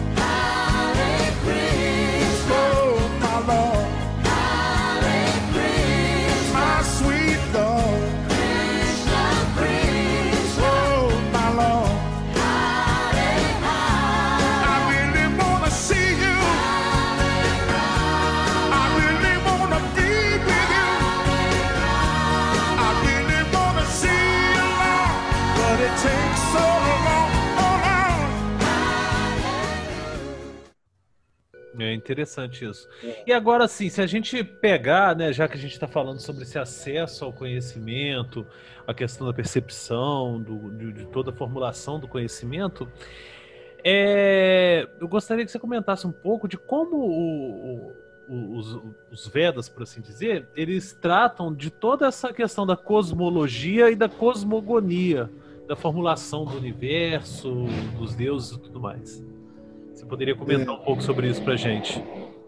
É interessante isso. É. E agora, assim, se a gente pegar, né, já que a gente está falando sobre esse acesso ao conhecimento, a questão da percepção, do, de, de toda a formulação do conhecimento, é, eu gostaria que você comentasse um pouco de como o, o, os, os Vedas, por assim dizer, eles tratam de toda essa questão da cosmologia e da cosmogonia, da formulação do universo, dos deuses e tudo mais. Poderia comentar é... um pouco sobre isso para gente?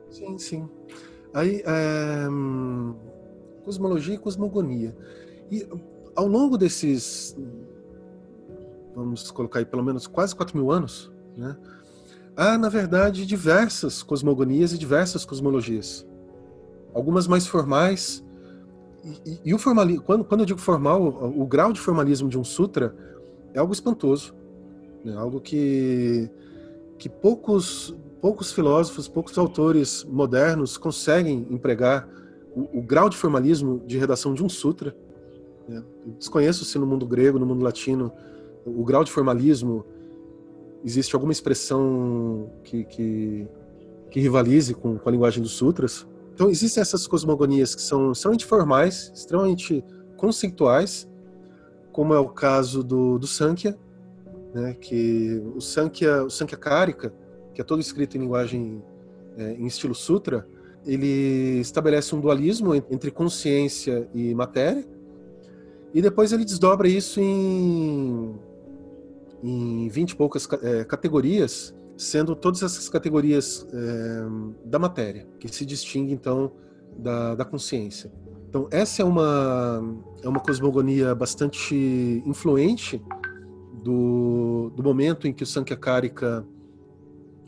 Sim, sim. Aí, é... cosmologia e cosmogonia. E ao longo desses, vamos colocar aí pelo menos quase 4 mil anos, né, há, na verdade, diversas cosmogonias e diversas cosmologias. Algumas mais formais. E, e, e o formalismo, quando, quando eu digo formal, o, o, grau de formalismo de um sutra é algo espantoso. É algo que que poucos, poucos filósofos, poucos autores modernos conseguem empregar o, o grau de formalismo de redação de um sutra. Né? Desconheço se no mundo grego, no mundo latino, o grau de formalismo existe alguma expressão que, que, que rivalize com, com, a linguagem dos sutras. Então existem essas cosmogonias que são extremamente formais, extremamente conceituais, como é o caso do, do Sankhya, né, que o Sankhya, o Sankhya Karika, que é todo escrito em linguagem é, em estilo sutra, ele estabelece um dualismo entre consciência e matéria, e depois ele desdobra isso em em 20 e poucas é, categorias, sendo todas essas categorias é, da matéria, que se distingue então da, da consciência. Então essa é uma é uma cosmogonia bastante influente do, do momento em que o Sankhyakarika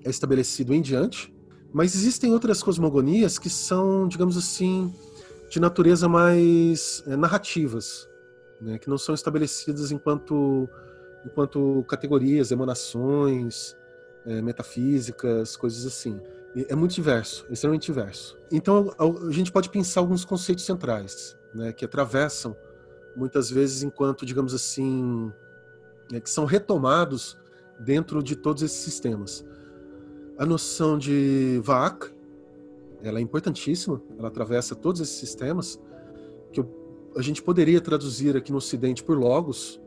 é estabelecido em diante. Mas existem outras cosmogonias que são, digamos assim, de natureza mais é, narrativas, né, que não são estabelecidas enquanto, enquanto categorias, emanações, é, metafísicas, coisas assim. É muito diverso, é extremamente diverso. Então a gente pode pensar alguns conceitos centrais, né, que atravessam muitas vezes enquanto, digamos assim, é, que são retomados dentro de todos esses sistemas. A noção de Vaak, ela é importantíssima, ela atravessa todos esses sistemas, que eu, a gente poderia traduzir aqui no Ocidente por Logos,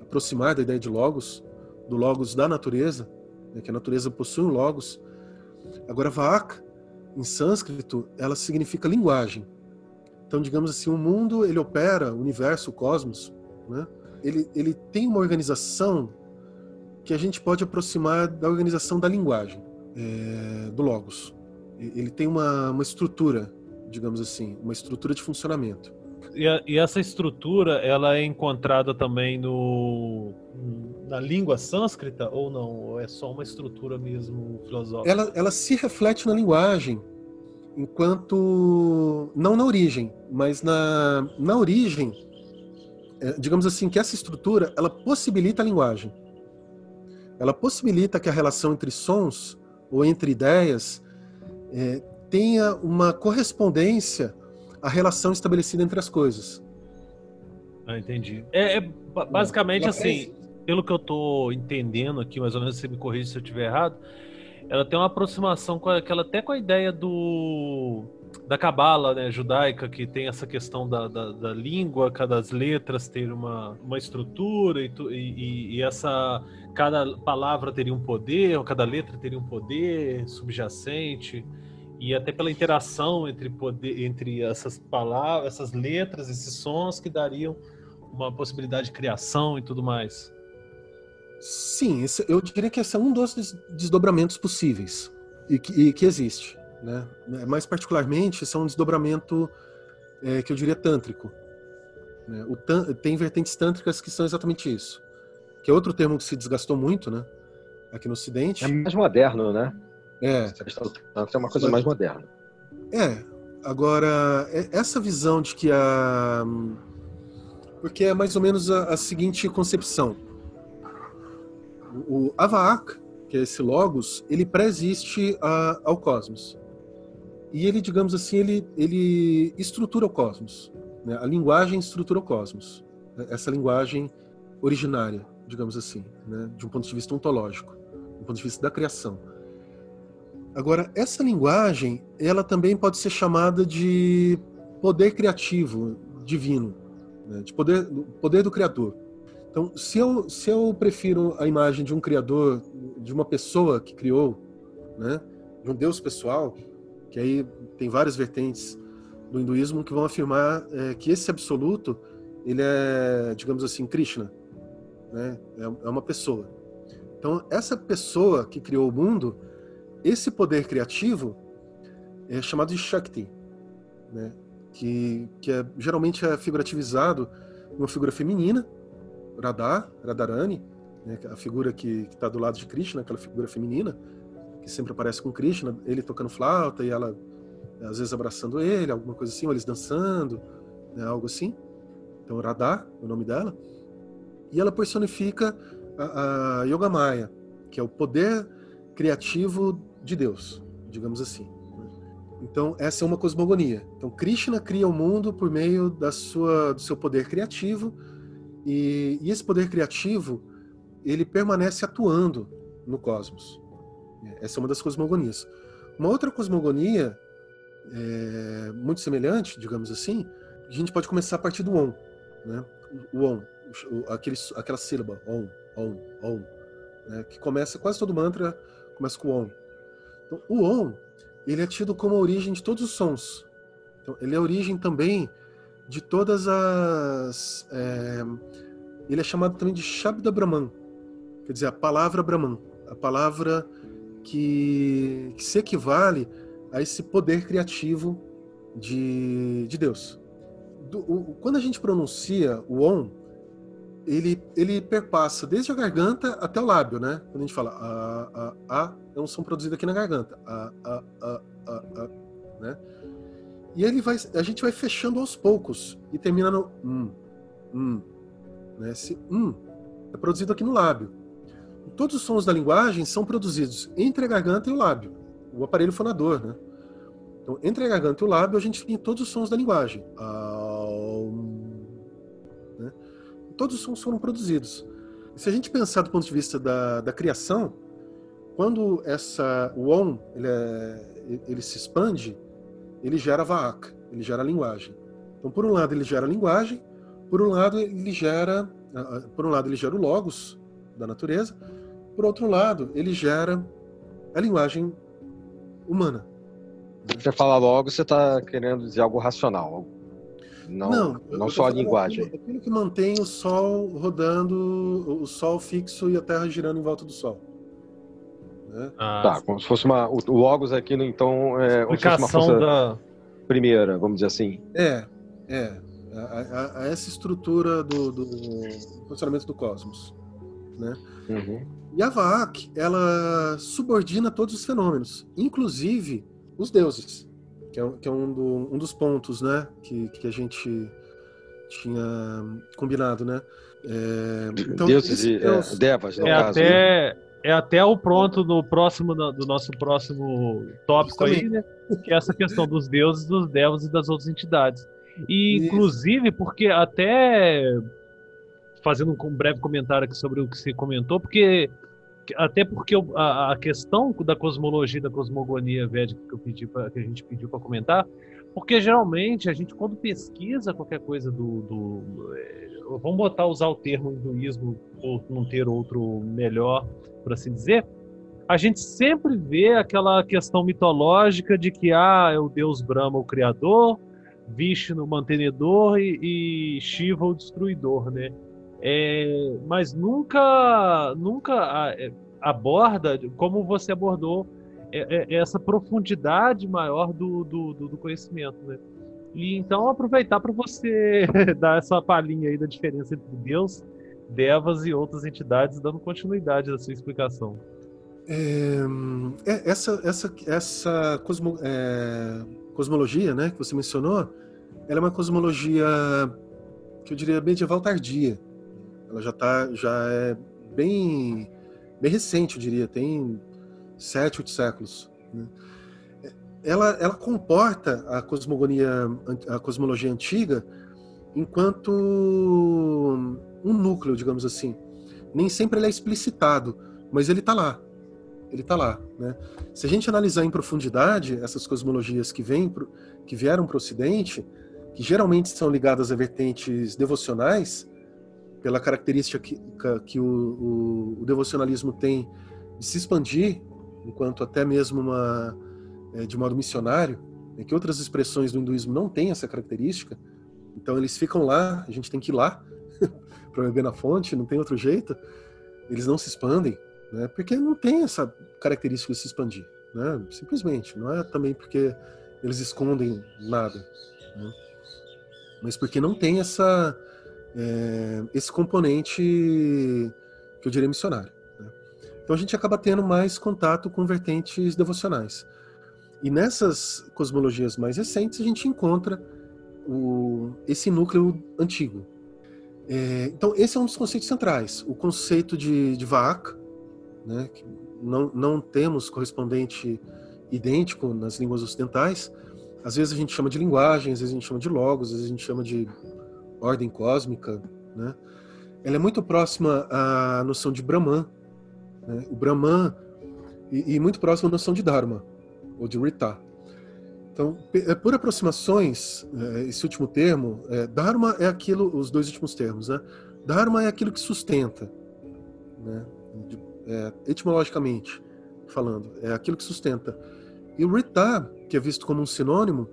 aproximar da ideia de Logos, do Logos da natureza, né, que a natureza possui um Logos. Agora, Vaak, em sânscrito, ela significa linguagem. Então, digamos assim, o mundo, ele opera, o universo, o cosmos, né? Ele, ele tem uma organização que a gente pode aproximar da organização da linguagem, é, do Logos. Ele tem uma, uma estrutura, digamos assim, uma estrutura de funcionamento. E, a, e, essa estrutura, ela é encontrada também no na língua sânscrita ou não? Ou é só uma estrutura mesmo filosófica? Ela, ela se reflete na linguagem, enquanto não na origem, mas na, na origem, digamos assim, que essa estrutura ela possibilita a linguagem. Ela possibilita que a relação entre sons ou entre ideias é, tenha uma correspondência à relação estabelecida entre as coisas. Ah, entendi. É, é basicamente assim, pelo que eu estou entendendo aqui, mais ou menos, você me corrige se eu estiver errado, ela tem uma aproximação com aquela até com a ideia do da cabala né, judaica que tem essa questão da, da, da língua, cada letras ter uma, uma estrutura e, e, e, essa cada palavra teria um poder, ou cada letra teria um poder subjacente e até pela interação entre poder entre essas palavras, essas letras, esses sons que dariam uma possibilidade de criação e tudo mais. Sim, eu diria que esse é um dos desdobramentos possíveis e que, e que existe. Né? Mais particularmente, é um desdobramento é, que eu diria tântrico. Né? O tem vertentes tântricas que são exatamente isso. Que é outro termo que se desgastou muito né? aqui no Ocidente. É mais moderno, né? É. É uma coisa mais moderna. É. Agora, é, essa visão de que a. Porque é mais ou menos a, a seguinte concepção o Avaak, que é esse logos, ele pré-existe ao cosmos. E ele, digamos assim, ele, ele estrutura o cosmos. Né? A linguagem estrutura o cosmos. Né? Essa linguagem originária, digamos assim, né? de um ponto de vista ontológico, do ponto de vista da criação. Agora, essa linguagem, ela também pode ser chamada de poder criativo divino, né? de poder, poder do Criador. Então, se eu, se eu prefiro a imagem de um criador, de uma pessoa que criou, né, de um Deus pessoal, que aí tem várias vertentes do hinduísmo que vão afirmar é, que esse absoluto, ele é, digamos assim, Krishna, né, é, é uma pessoa. Então, essa pessoa que criou o mundo, esse poder criativo é chamado de Shakti, né, que, que é, geralmente é figurativizado uma figura feminina, Radha, Radharani, né, a figura que está do lado de Krishna, aquela figura feminina, que sempre aparece com Krishna, ele tocando flauta e ela às vezes abraçando ele, alguma coisa assim, ou eles dançando, né, algo assim. Então, Radha, é o nome dela. E ela personifica a, a Yoga Maya, que é o poder criativo de Deus, digamos assim. Então, essa é uma cosmogonia. Então, Krishna cria o mundo por meio da sua, do seu poder criativo, e, e esse poder criativo, ele permanece atuando no cosmos. Essa é uma das cosmogonias. Uma outra cosmogonia, é, muito semelhante, digamos assim, a gente pode começar a partir do on, né? O on, aquele, aquela sílaba, on, on, on, né? que começa, quase todo mantra começa com on. Então, o on, ele é tido como a origem de todos os sons. Então, ele é a origem também de todas as. É, ele é chamado também de Shabda Brahman, quer dizer, a palavra Brahman, a palavra que, que se equivale a esse poder criativo de, de Deus. Do, o, quando a gente pronuncia o Om, ele, ele perpassa desde a garganta até o lábio, né? Quando a gente fala a, a, a, é um som produzido aqui na garganta. A, a, a, a, a, né? E ele vai, a gente vai fechando aos poucos e termina no um, um, né? Esse um é produzido aqui no lábio. Todos os sons da linguagem são produzidos entre a garganta e o lábio, o aparelho fonador, né? Então, entre a garganta e o lábio, a gente tem todos os sons da linguagem. Né? Todos os sons foram produzidos. Se a gente pensar do ponto de vista da, da criação, quando essa, o on ele, é, ele se expande, ele gera vaak, ele gera linguagem. Então, por um lado, ele gera linguagem, por um lado, ele gera, por um lado, ele gera o logos da natureza, por outro lado, ele gera a linguagem humana. Você fala logo, você está querendo dizer algo racional. Não, não, não só a linguagem. Aquilo, aquilo, que mantém o Sol rodando, o Sol fixo e a Terra girando em volta do Sol. Né? Ah, tá, como se fosse uma. O Logos aqui, então, é explicação uma da primeira, vamos dizer assim. É, é. A, a, a essa estrutura do, do, funcionamento do cosmos. Né? Uhum. E a Vaak, ela subordina todos os fenômenos, inclusive os deuses, que é, que é um, do, um, dos pontos, né, que, que a gente tinha combinado, né? É, então, deuses e Deus, é, devas, no é caso. Até, né? é até o pronto no próximo do nosso próximo tópico Justamente. aí, né? Que é essa questão dos deuses, dos devas e das outras entidades. E Isso. inclusive porque até fazendo um breve comentário aqui sobre o que você comentou, porque até porque a, a, questão da cosmologia, da cosmogonia védica que, eu pedi pra, que a gente pediu para comentar, porque geralmente a gente, quando pesquisa qualquer coisa do. do é, vamos botar, usar o termo hinduísmo, ou não ter outro melhor, por assim dizer, a gente sempre vê aquela questão mitológica de que ah, é o deus Brahma o criador, Vishnu o mantenedor e, e Shiva o destruidor, né? É, mas nunca, nunca é, aborda como você abordou é, é, essa profundidade maior do, do, do conhecimento, né? E então aproveitar para você dar essa palhinha aí da diferença entre Deus, Devas e outras entidades, dando continuidade à sua explicação. É, essa essa essa cosmo, é, cosmologia, né, que você mencionou, ela é uma cosmologia que eu diria medieval tardia. Ela já tá, já é bem, bem recente, eu diria, tem sete, oito séculos. Né? Ela, ela comporta a cosmogonia, a cosmologia antiga enquanto um núcleo, digamos assim. Nem sempre ele é explicitado, mas ele está lá. Ele está lá. Né? Se a gente analisar em profundidade essas cosmologias que, vêm que vieram para o Ocidente, que geralmente são ligadas a vertentes devocionais, pela característica que, que o, o, o, devocionalismo tem de se expandir, enquanto até mesmo uma, é, de modo missionário, é que outras expressões do hinduísmo não têm essa característica, então eles ficam lá, a gente tem que ir lá para beber na fonte, não tem outro jeito, eles não se expandem, né, porque não tem essa característica de se expandir, né, simplesmente, não é também porque eles escondem nada, né, mas porque não tem essa é, esse componente que eu diria missionário. Né? Então a gente acaba tendo mais contato com vertentes devocionais. E nessas cosmologias mais recentes a gente encontra o, esse núcleo antigo. É, então esse é um dos conceitos centrais, o conceito de, de Vaak, né, que não, não temos correspondente idêntico nas línguas ocidentais. Às vezes a gente chama de linguagem, às vezes a gente chama de logos, às vezes a gente chama de ordem cósmica, né? Ela é muito próxima à noção de Brahman, né? o Brahman, e, e, muito próxima à noção de Dharma, ou de Rita. Então, é, por aproximações, é, esse último termo, é, Dharma é aquilo, os dois últimos termos, né? Dharma é aquilo que sustenta, né? É, etimologicamente falando, é aquilo que sustenta. E o Rita, que é visto como um sinônimo,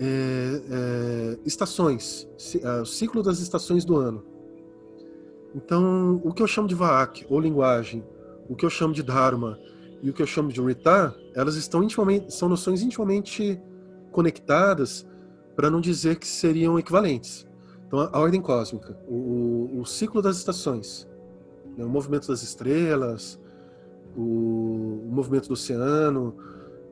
é, é, estações, é, o ciclo das estações do ano. Então, o que eu chamo de Vaak, ou linguagem, o que eu chamo de Dharma e o que eu chamo de Rita, elas estão intimamente, são noções intimamente conectadas, para não dizer que seriam equivalentes. Então, a ordem cósmica, o, o ciclo das estações, né, o movimento das estrelas, o, o movimento do oceano,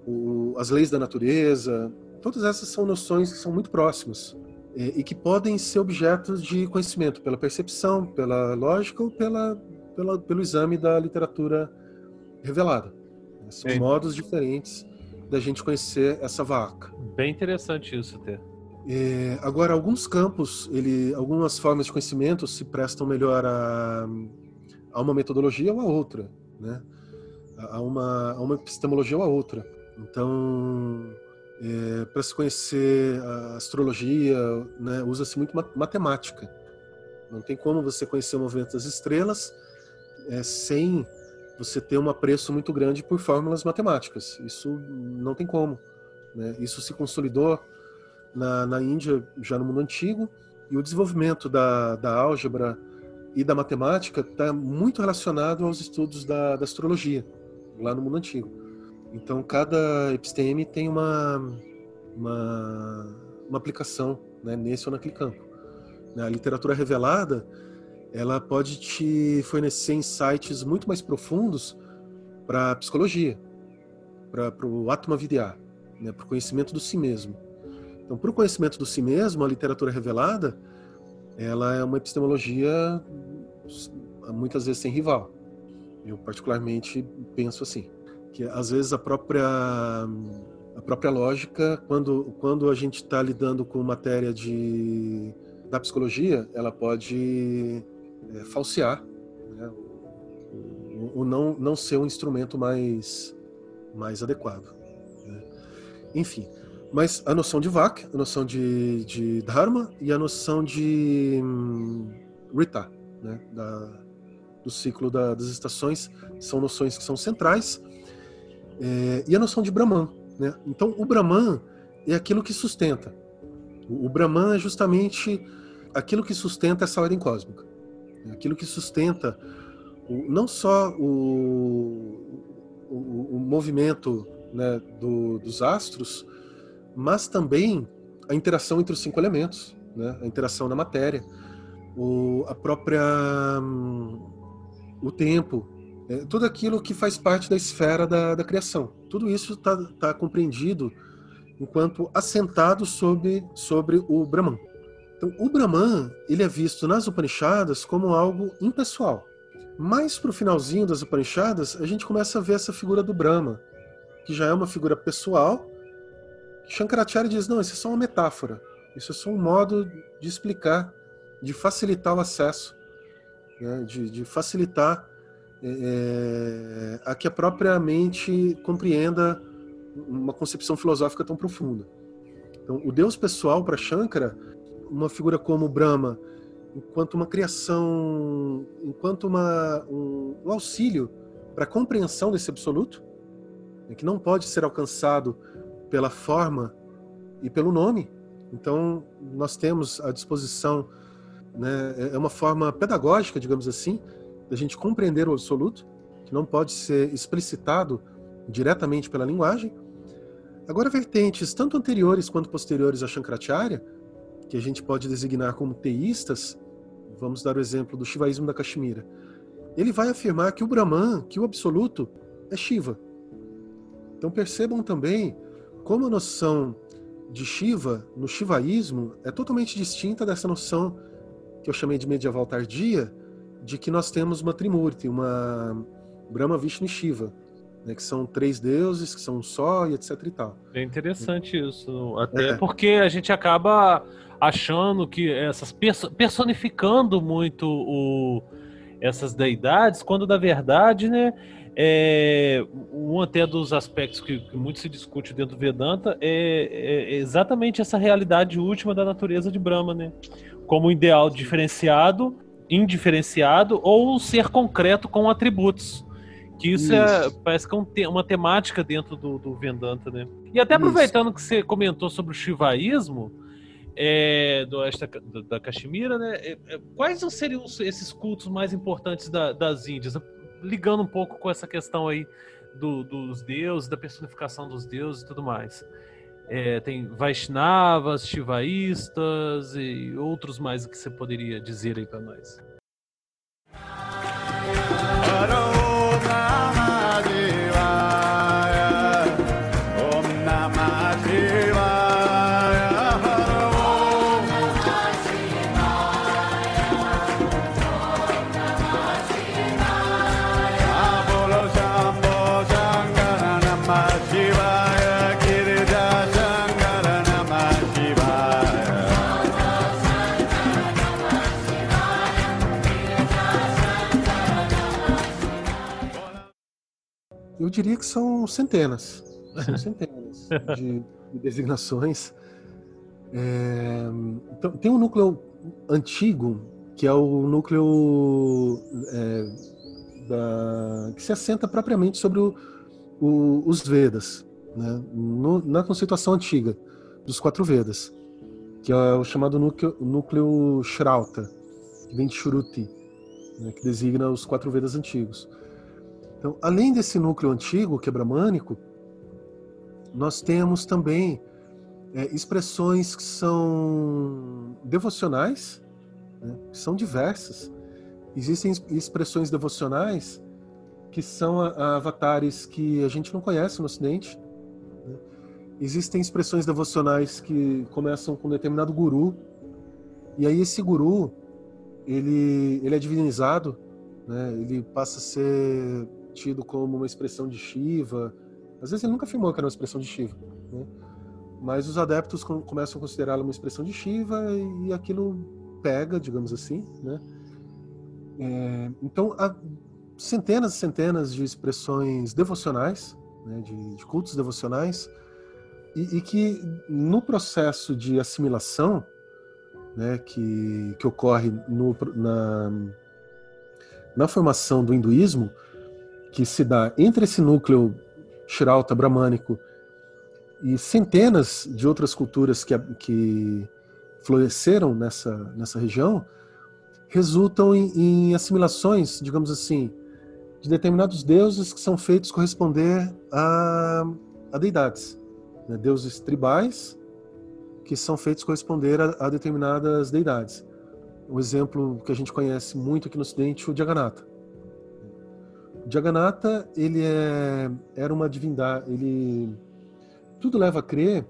o, as leis da natureza, todas essas são noções que são muito próximas e, e que podem ser objetos de conhecimento pela percepção, pela lógica ou pela, pela pelo exame da literatura revelada. São Sim. modos diferentes da gente conhecer essa vaca. Bem interessante isso até. É, agora, alguns campos, ele, algumas formas de conhecimento se prestam melhor a, a uma metodologia ou a outra, né? A uma, a uma epistemologia ou a outra. Então, é, para se conhecer a astrologia, né, usa-se muito matemática. Não tem como você conhecer o movimento das estrelas é, sem você ter um apreço muito grande por fórmulas matemáticas. Isso não tem como. Né? Isso se consolidou na, na Índia já no mundo antigo e o desenvolvimento da, da álgebra e da matemática está muito relacionado aos estudos da, da, astrologia lá no mundo antigo. Então cada episteme tem uma uma, uma aplicação né, nesse ou naquele campo. A literatura revelada ela pode te fornecer insights muito mais profundos para a psicologia, para o Atma Vidya, né, para o conhecimento do si mesmo. Então, para o conhecimento do si mesmo, a literatura revelada, ela é uma epistemologia muitas vezes sem rival. Eu particularmente penso assim, que às vezes a própria a própria lógica, quando quando a gente está lidando com matéria de da psicologia, ela pode é, falsear, né? o, o, não não ser um instrumento mais mais adequado. Né? Enfim, mas a noção de Vak, a noção de, de Dharma e a noção de hum, Rita, né, da, do ciclo da, das estações, são noções que são centrais. É, e a noção de Brahman. Né? Então, o Brahman é aquilo que sustenta. O, o Brahman é justamente aquilo que sustenta essa ordem cósmica. É aquilo que sustenta o, não só o, o, o movimento né, do, dos astros, mas também a interação entre os cinco elementos, né? a interação na matéria, o, a própria um, o tempo, é, tudo aquilo que faz parte da esfera da, da criação. Tudo isso está tá compreendido enquanto assentado sobre, sobre o Brahman. Então, o Brahman ele é visto nas Upanishadas como algo impessoal. Mais para o finalzinho das Upanishadas, a gente começa a ver essa figura do Brahma, que já é uma figura pessoal, Shankaracharya diz: não, isso é só uma metáfora. Isso é só um modo de explicar, de facilitar o acesso, né? de, de, facilitar é, a que a própria mente compreenda uma concepção filosófica tão profunda. Então, o Deus pessoal para Shankara, uma figura como Brahma, enquanto uma criação, enquanto uma, um, um auxílio para a compreensão desse absoluto, né, que não pode ser alcançado pela forma e pelo nome. Então, nós temos à disposição, né, é, é uma forma pedagógica, digamos assim, da gente compreender o absoluto, que não pode ser explicitado diretamente pela linguagem. Agora, vertentes tanto anteriores quanto posteriores a Shankaracharya, que a gente pode designar como teístas, vamos dar o exemplo do Shivaísmo da Kashmira. Ele vai afirmar que o Brahman, que o absoluto, é Shiva. Então percebam também como a noção de Shiva no shivaísmo é totalmente distinta dessa noção que eu chamei de medieval tardia, de que nós temos uma Trimurti, uma Brahma, Vishnu e Shiva, né, que são três deuses, que são um só e etc e tal. É interessante isso, até é. porque a gente acaba achando que essas personificando muito o, essas deidades, quando na verdade, né, é, um até dos aspectos que, que, muito se discute dentro do Vedanta é, é, exatamente essa realidade última da natureza de Brahma, né? Como um ideal diferenciado, indiferenciado ou ser concreto com atributos. Que isso, é, isso. É, parece que é um te, uma temática dentro do, do Vedanta, né? E até aproveitando isso. que você comentou sobre o shivaísmo, é, do esta, da, da Caxemira, né? É, é, quais seriam esses cultos mais importantes da, das Índias? ligando um pouco com essa questão aí do, dos deuses, da personificação dos deuses e tudo mais. É, tem Vaishnavas, Shivaístas e outros mais que você poderia dizer aí para nós. Eu diria que são centenas. São centenas de, de designações. É, então, tem um núcleo antigo, que é o núcleo é, da, que se assenta propriamente sobre o, o, os Vedas, né? No, na conceituação antiga dos quatro Vedas, que é o chamado núcleo, núcleo Shrauta, que vem de Shruti, né? que designa os quatro Vedas antigos. Então, além desse núcleo antigo, que é bramânico, nós temos também é, expressões que são devocionais, né, que são diversas. Existem expressões devocionais que são a, a avatares que a gente não conhece no Ocidente. Né? Existem expressões devocionais que começam com um determinado guru, e aí esse guru ele, ele é divinizado, né? ele passa a ser tido como uma expressão de Shiva. Às vezes ele nunca afirmou que era uma expressão de Shiva, né? mas os adeptos começam a considerá-la uma expressão de Shiva e aquilo pega, digamos assim, né? É, então há centenas e centenas de expressões devocionais, né, de, de, cultos devocionais, e, e, que no processo de assimilação, né, que, que ocorre no, na, na formação do hinduísmo, que se dá entre esse núcleo Shirauta bramânico e centenas de outras culturas que, que floresceram nessa, nessa região, resultam em, em, assimilações, digamos assim, de determinados deuses que são feitos corresponder a, a deidades. Né? Deuses tribais que são feitos corresponder a, a determinadas deidades. Um exemplo que a gente conhece muito aqui no Ocidente, o Jagannatha. Jagannatha, ele é, era uma divindade, ele tudo leva a crer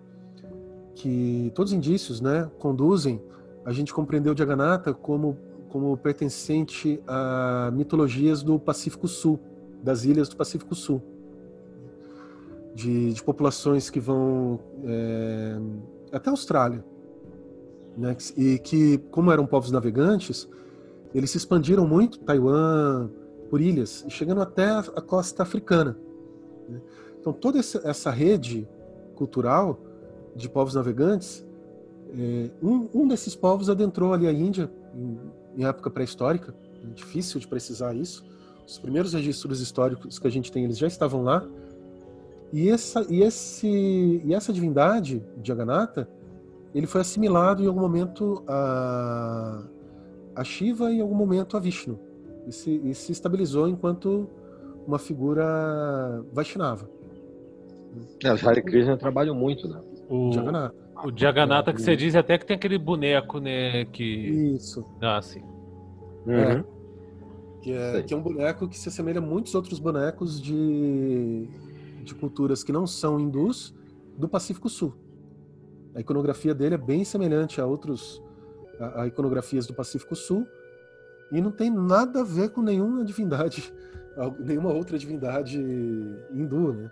que todos os indícios, né, conduzem a gente compreender o Jagannatha como como pertencente a mitologias do Pacífico Sul, das ilhas do Pacífico Sul, de, de populações que vão é, até a Austrália, né, e que como eram povos navegantes, eles se expandiram muito, Taiwan, por ilhas, e chegando até a costa africana. Né? Então, toda essa rede cultural de povos navegantes, é, um, desses povos adentrou ali a Índia em, em época pré-histórica, é difícil de precisar isso. Os primeiros registros históricos que a gente tem, eles já estavam lá. E essa, e esse, e essa divindade, Jagannatha, ele foi assimilado em algum momento a, a Shiva e em algum momento a Vishnu e se, e se estabilizou enquanto uma figura Vaishnava. É, os Hare Krishna trabalham muito, né? O Jagannatha. O Jagannatha que você diz até que tem aquele boneco, né? Que... Isso. Ah, sim. Uhum. É, que, é, que é um boneco que se assemelha a muitos outros bonecos de, de culturas que não são hindus do Pacífico Sul. A iconografia dele é bem semelhante a outros a, a iconografias do Pacífico Sul, e não tem nada a ver com nenhuma divindade, nenhuma outra divindade hindu, né?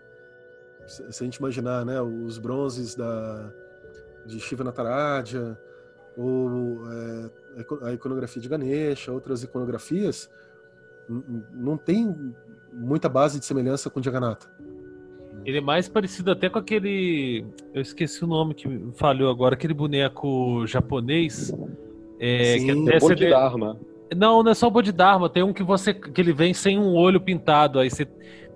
Se a gente imaginar, né, os bronzes da de Shiva Nataraja ou é, a iconografia de Ganesha, outras iconografias, não tem muita base de semelhança com Jagannatha. Ele é mais parecido até com aquele. Eu esqueci o nome que falhou agora, aquele boneco japonês. É, Sim, que até Bodhidharma. Não, não é só o Bodhidharma, tem um que você que ele vem sem um olho pintado, aí você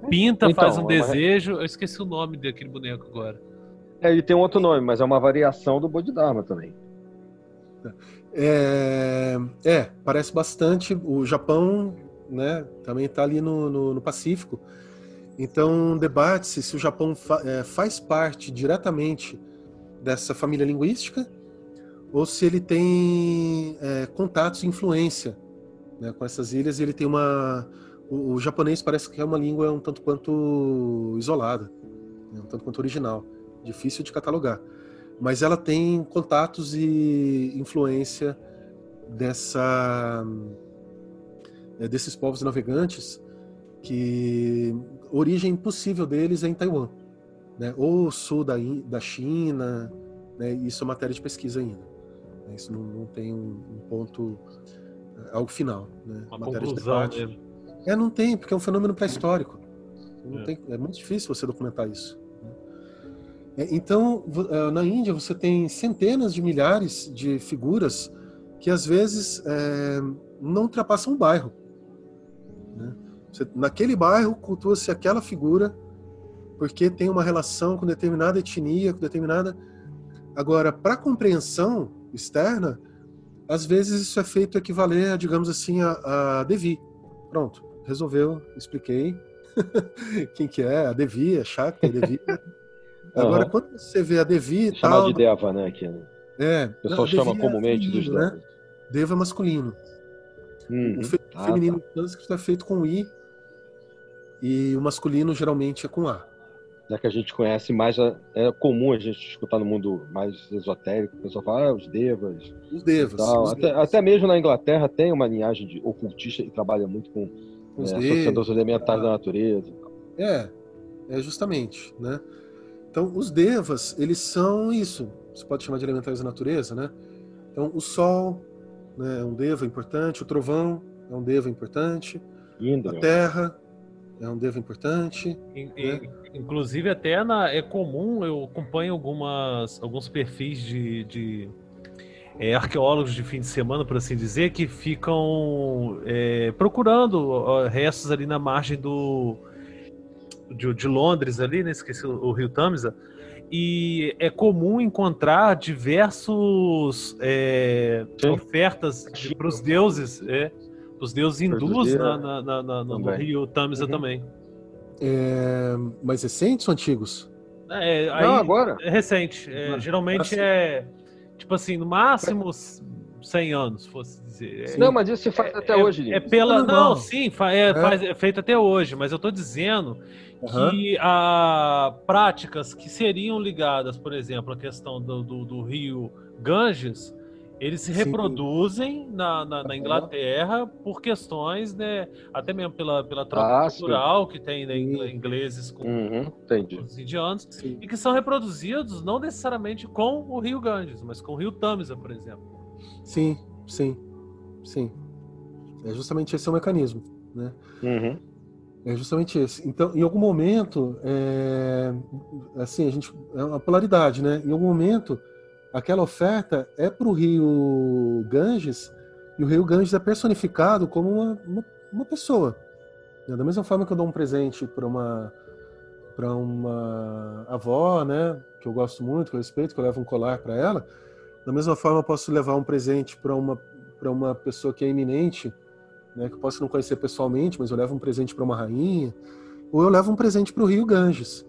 pinta, então, faz um é desejo. Eu esqueci o nome daquele boneco agora. É, ele tem um outro nome, mas é uma variação do Bodhidharma também. É, é parece bastante. O Japão, né, também está ali no, no, no, Pacífico. Então, debate-se se o Japão fa, é, faz parte diretamente dessa família linguística ou se ele tem é, contatos e influência né, com essas ilhas. Ele tem uma. O, o, japonês parece que é uma língua um tanto quanto isolada, né, um tanto quanto original, difícil de catalogar. Mas ela tem contatos e influência dessa é, desses povos navegantes que origem possível deles é em Taiwan, né? ou sul da, da China, né? isso é matéria de pesquisa ainda. Né? Isso não, não tem um, ponto, é, algo final. Né? Uma matéria conclusão de debate. É, não tem, porque é um fenômeno pré-histórico. É. é. muito difícil você documentar isso. Né? É, então, é, na Índia, você tem centenas de milhares de figuras que às vezes é, não ultrapassam um bairro. Né? Você, naquele bairro cultua-se aquela figura porque tem uma relação com determinada etnia, com determinada. Agora, para compreensão externa, às vezes isso é feito equivaler, digamos assim, a, a Devi. Pronto, resolveu, expliquei quem que é, a Devi, a Shakti, a Devi. Agora, uhum. quando você vê a Devi Chamar tal... de Deva, né? Aqui, né? É. O pessoal chama é comumente é feminino, dos né? Deva é masculino. Uhum. O fe ah, feminino tá. sânscrito é feito com I e o masculino geralmente é com A. Já que a gente conhece mais, é comum a gente escutar no mundo mais esotérico, o pessoal fala, ah, os devas. Os devas. Os até, devas. até, mesmo na Inglaterra tem uma linhagem de ocultista que trabalha muito com os é, associando os elementais da natureza. É, é justamente, né? Então, os devas, eles são isso. Você pode chamar de elementais da natureza, né? Então, o sol né, é um deva importante, o trovão é um deva importante, Indra. a terra é um devo importante. E, né? Inclusive, até na, é comum, eu acompanho algumas, alguns perfis de, de é, arqueólogos de fim de semana, por assim dizer, que ficam é, procurando restos ali na margem do de, de, Londres ali, né? Esqueci o, o Rio Tamisa. E é comum encontrar diversos é, ofertas para os deuses, é, os deuses hindus na, na, na, no Rio Tamisa uhum. também. É, mais recentes ou antigos? É, Não, agora. É recente. É, geralmente é, tipo assim, no máximo 100 anos, fosse dizer. É, não, mas isso se faz até é, hoje. É pela, não, sim, é, faz, é feito até hoje, mas eu estou dizendo uhum. que a práticas que seriam ligadas, por exemplo, à questão do, do, do rio Ganges, eles se reproduzem na, na, na, Inglaterra por questões, né, até mesmo pela, pela troca ah, cultural sim. que tem né, ingleses com uhum, os indianos, sim. e que são reproduzidos não necessariamente com o rio Ganges, mas com o rio Tamisa, por exemplo. Sim, sim, sim. É justamente esse o mecanismo, né? Uhum. É justamente esse. Então, em algum momento, é, assim, a gente é uma polaridade, né? Em algum momento aquela oferta é para o rio Ganges, e o rio Ganges é personificado como uma, uma, uma pessoa. Da mesma forma que eu dou um presente para uma para uma avó, né, que eu gosto muito, que eu respeito, que eu levo um colar para ela, da mesma forma eu posso levar um presente para uma para uma pessoa que é iminente, né, que eu posso não conhecer pessoalmente, mas eu levo um presente para uma rainha, ou eu levo um presente para o rio Ganges.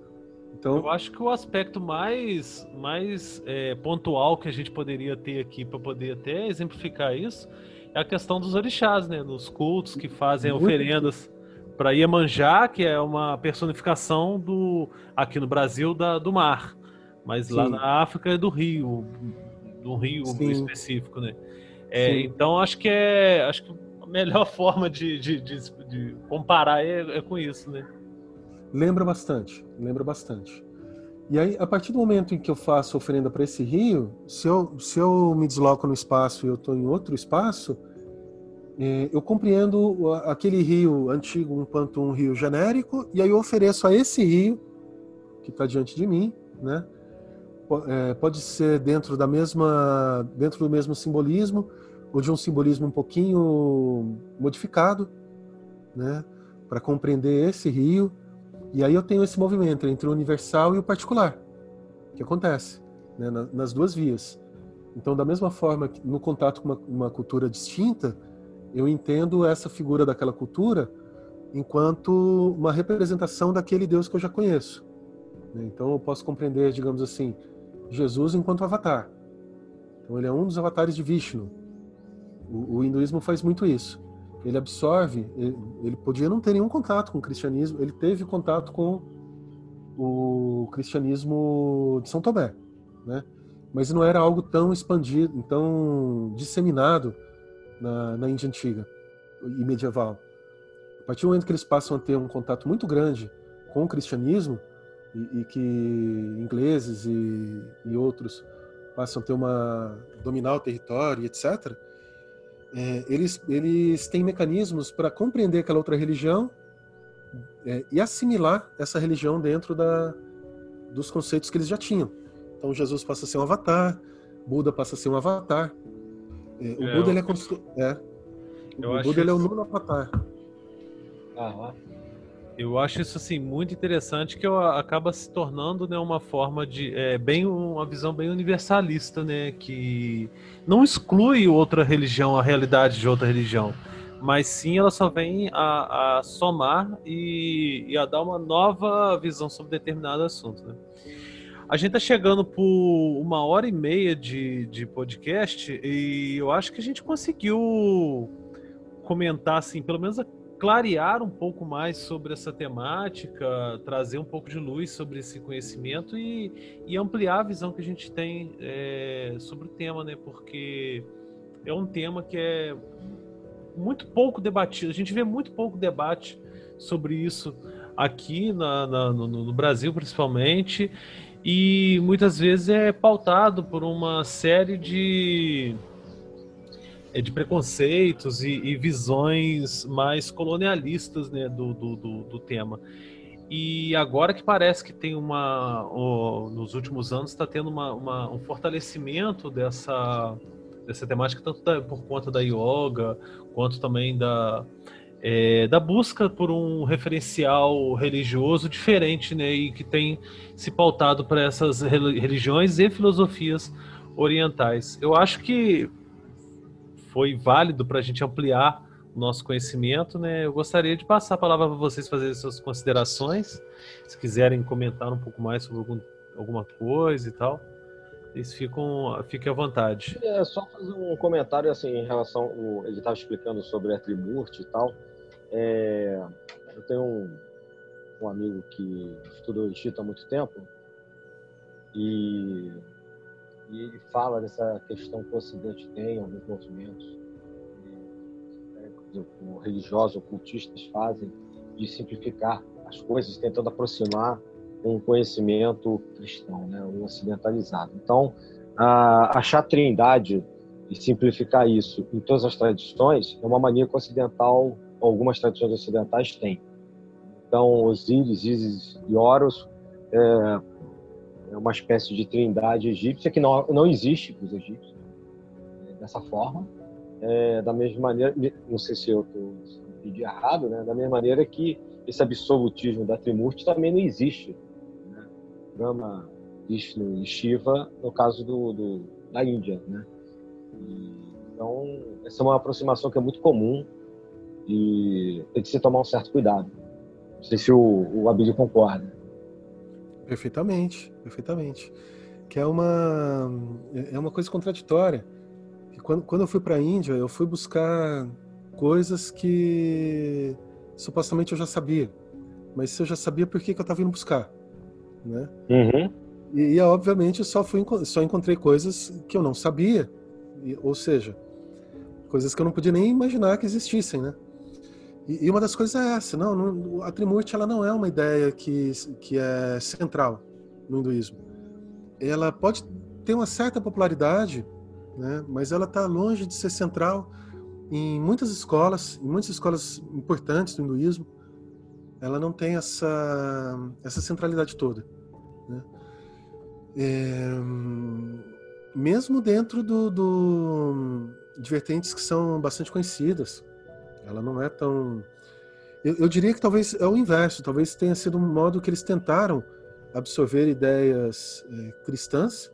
Então, eu acho que o aspecto mais, mais é, pontual que a gente poderia ter aqui para poder até exemplificar isso é a questão dos orixás, né? Nos cultos que fazem Muito oferendas para Iemanjá, que é uma personificação do aqui no Brasil da, do mar, mas Sim. lá na África é do rio, do rio específico, né? É, então acho que é acho que a melhor forma de, de, de, de comparar é, é com isso, né? Lembra bastante, lembra bastante. E aí, a partir do momento em que eu faço oferenda para esse rio, se eu, se eu me desloco no espaço e eu estou em outro espaço, é, eu compreendo aquele rio antigo enquanto um rio genérico, e aí eu ofereço a esse rio que está diante de mim, né? É, pode ser dentro da mesma, dentro do mesmo simbolismo ou de um simbolismo um pouquinho modificado, né? Para compreender esse rio e aí eu tenho esse movimento entre o universal e o particular, que acontece né, nas duas vias. Então, da mesma forma que no contato com uma, uma cultura distinta, eu entendo essa figura daquela cultura enquanto uma representação daquele Deus que eu já conheço. Né. Então, eu posso compreender, digamos assim, Jesus enquanto avatar. Então ele é um dos avatares de Vishnu. O, o hinduísmo faz muito isso. Ele absorve, ele, ele, podia não ter nenhum contato com o cristianismo, ele teve contato com o cristianismo de São Tomé, né? Mas não era algo tão expandido, tão disseminado na, na Índia antiga e medieval. A partir do momento que eles passam a ter um contato muito grande com o cristianismo e, e que ingleses e, e outros passam a ter uma dominar o território, etc. É, eles eles têm mecanismos para compreender aquela outra religião é, e assimilar essa religião dentro da dos conceitos que eles já tinham. Então Jesus passa a ser um avatar, Buda passa a ser um avatar. É, o é, Buda ele é, constru... é. O Buda ele é o nono avatar. Aham. Eu acho isso assim muito interessante que acaba se tornando né, uma forma de é, bem uma visão bem universalista, né, que não exclui outra religião, a realidade de outra religião, mas sim ela só vem a, a somar e, e, a dar uma nova visão sobre determinado assunto. Né? A gente está chegando por uma hora e meia de, de podcast e eu acho que a gente conseguiu comentar assim, pelo menos a clarear um pouco mais sobre essa temática, trazer um pouco de luz sobre esse conhecimento e, e ampliar a visão que a gente tem é, sobre o tema, né? Porque é um tema que é muito pouco debatido. A gente vê muito pouco debate sobre isso aqui na, na, no, no Brasil, principalmente, e muitas vezes é pautado por uma série de de preconceitos e, e, visões mais colonialistas né, do, do, do, do, tema. E agora que parece que tem uma. nos últimos anos está tendo uma, uma, um fortalecimento dessa, dessa temática, tanto da, por conta da yoga, quanto também da, é, da busca por um referencial religioso diferente, né, e que tem se pautado para essas religiões e filosofias orientais. Eu acho que foi válido para a gente ampliar o nosso conhecimento, né? Eu gostaria de passar a palavra para vocês fazerem suas considerações, se quiserem comentar um pouco mais sobre algum, alguma coisa e tal. Eles ficam, fiquem à vontade. É só fazer um comentário assim em relação, ao, ele estava explicando sobre a e tal. É, eu tenho um, um amigo que estudou Egito há muito tempo e e ele fala dessa questão que o Ocidente tem, alguns movimentos é, religiosos, ocultistas fazem, de simplificar as coisas, tentando aproximar um conhecimento cristão, né, um ocidentalizado. Então, achar a trindade e simplificar isso em todas as tradições é uma mania que ocidental, algumas tradições ocidentais têm. Então, Osíris, Isis e Horus é, é uma espécie de trindade egípcia que não, não existe para os egípcios né, dessa forma. É, da mesma maneira, não sei se eu de errado, né? da mesma maneira que esse absolutismo da Trimurti também não existe. Né? Brahma, Vishnu e Shiva, no caso do, do da Índia. Né? E, então, essa é uma aproximação que é muito comum e tem que se tomar um certo cuidado. Não sei se o, o Abílio concorda. Perfeitamente, perfeitamente. Que é uma é uma coisa contraditória. Que quando, quando eu fui para a Índia, eu fui buscar coisas que supostamente eu já sabia. Mas se eu já sabia, por que, que eu estava indo buscar? Né? Uhum. E, e, obviamente, só, fui, só encontrei coisas que eu não sabia. E, ou seja, coisas que eu não podia nem imaginar que existissem, né? E, uma das coisas é essa, não, não, a Trimurti ela não é uma ideia que, que é central no hinduísmo. Ela pode ter uma certa popularidade, né, mas ela está longe de ser central em muitas escolas, em muitas escolas importantes do hinduísmo. Ela não tem essa, essa centralidade toda. Né? É, mesmo dentro do, do, de vertentes que são bastante conhecidas, ela não é tão. Eu, eu, diria que talvez é o inverso. Talvez tenha sido um modo que eles tentaram absorver ideias é, cristãs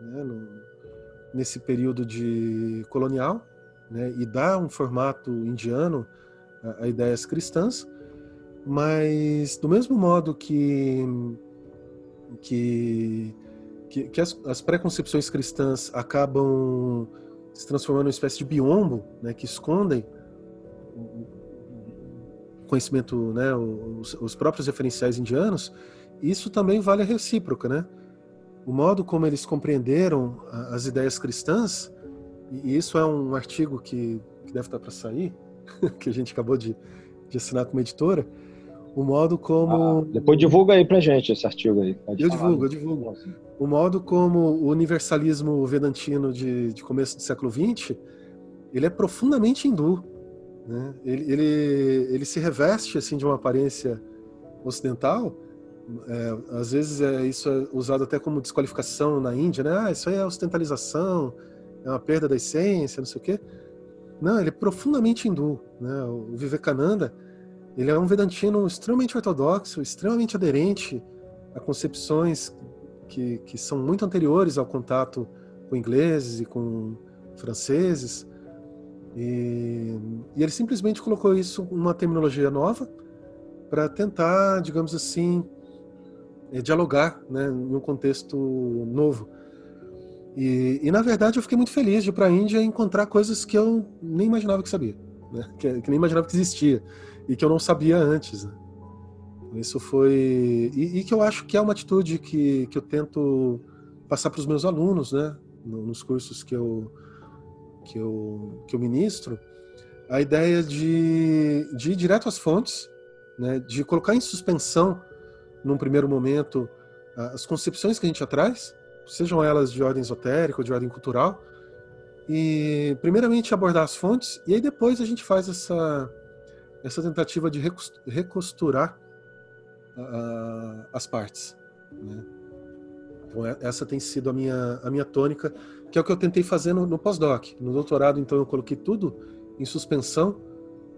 né, no, nesse período de colonial né, e dar um formato indiano a, a ideias cristãs, mas do mesmo modo que que que, que as, as preconcepções cristãs acabam se transformando numa espécie de biombo, né, que escondem conhecimento, né, os, os, próprios referenciais indianos, isso também vale a recíproca, né? O modo como eles compreenderam as ideias cristãs, e isso é um artigo que, que deve estar para sair, que a gente acabou de, de assinar com uma editora, o modo como. Ah, depois divulga aí pra gente esse artigo aí. eu divulgo, eu divulgo. O modo como o universalismo vedantino de, de começo do século XX, ele é profundamente hindu. Né? Ele, ele, ele se reveste assim de uma aparência ocidental. É, às vezes é, isso é usado até como desqualificação na Índia, né? Ah, isso aí é ostentalização, é uma perda da essência, não sei o quê. Não, ele é profundamente hindu. Né? O Vivekananda ele é um vedantino extremamente ortodoxo, extremamente aderente a concepções que, que são muito anteriores ao contato com ingleses e com franceses. E, e ele simplesmente colocou isso numa terminologia nova para tentar, digamos assim, é, dialogar né, em um contexto novo. E, e, na verdade eu fiquei muito feliz de ir para a Índia encontrar coisas que eu nem imaginava que sabia, né? que, que nem imaginava que existia e que eu não sabia antes. Né? Isso foi. E, e, que eu acho que é uma atitude que, que eu tento passar para os meus alunos, né? Nos cursos que eu, que eu, que eu ministro. A ideia de, de ir direto às fontes, né? de colocar em suspensão, num primeiro momento, as concepções que a gente traz, sejam elas de ordem esotérica ou de ordem cultural, e primeiramente abordar as fontes, e aí depois a gente faz essa essa tentativa de recosturar uh, as partes. Né? Então, é, essa tem sido a minha, a minha tônica, que é o que eu tentei fazer no, no pós-doc. No doutorado, então, eu coloquei tudo em suspensão,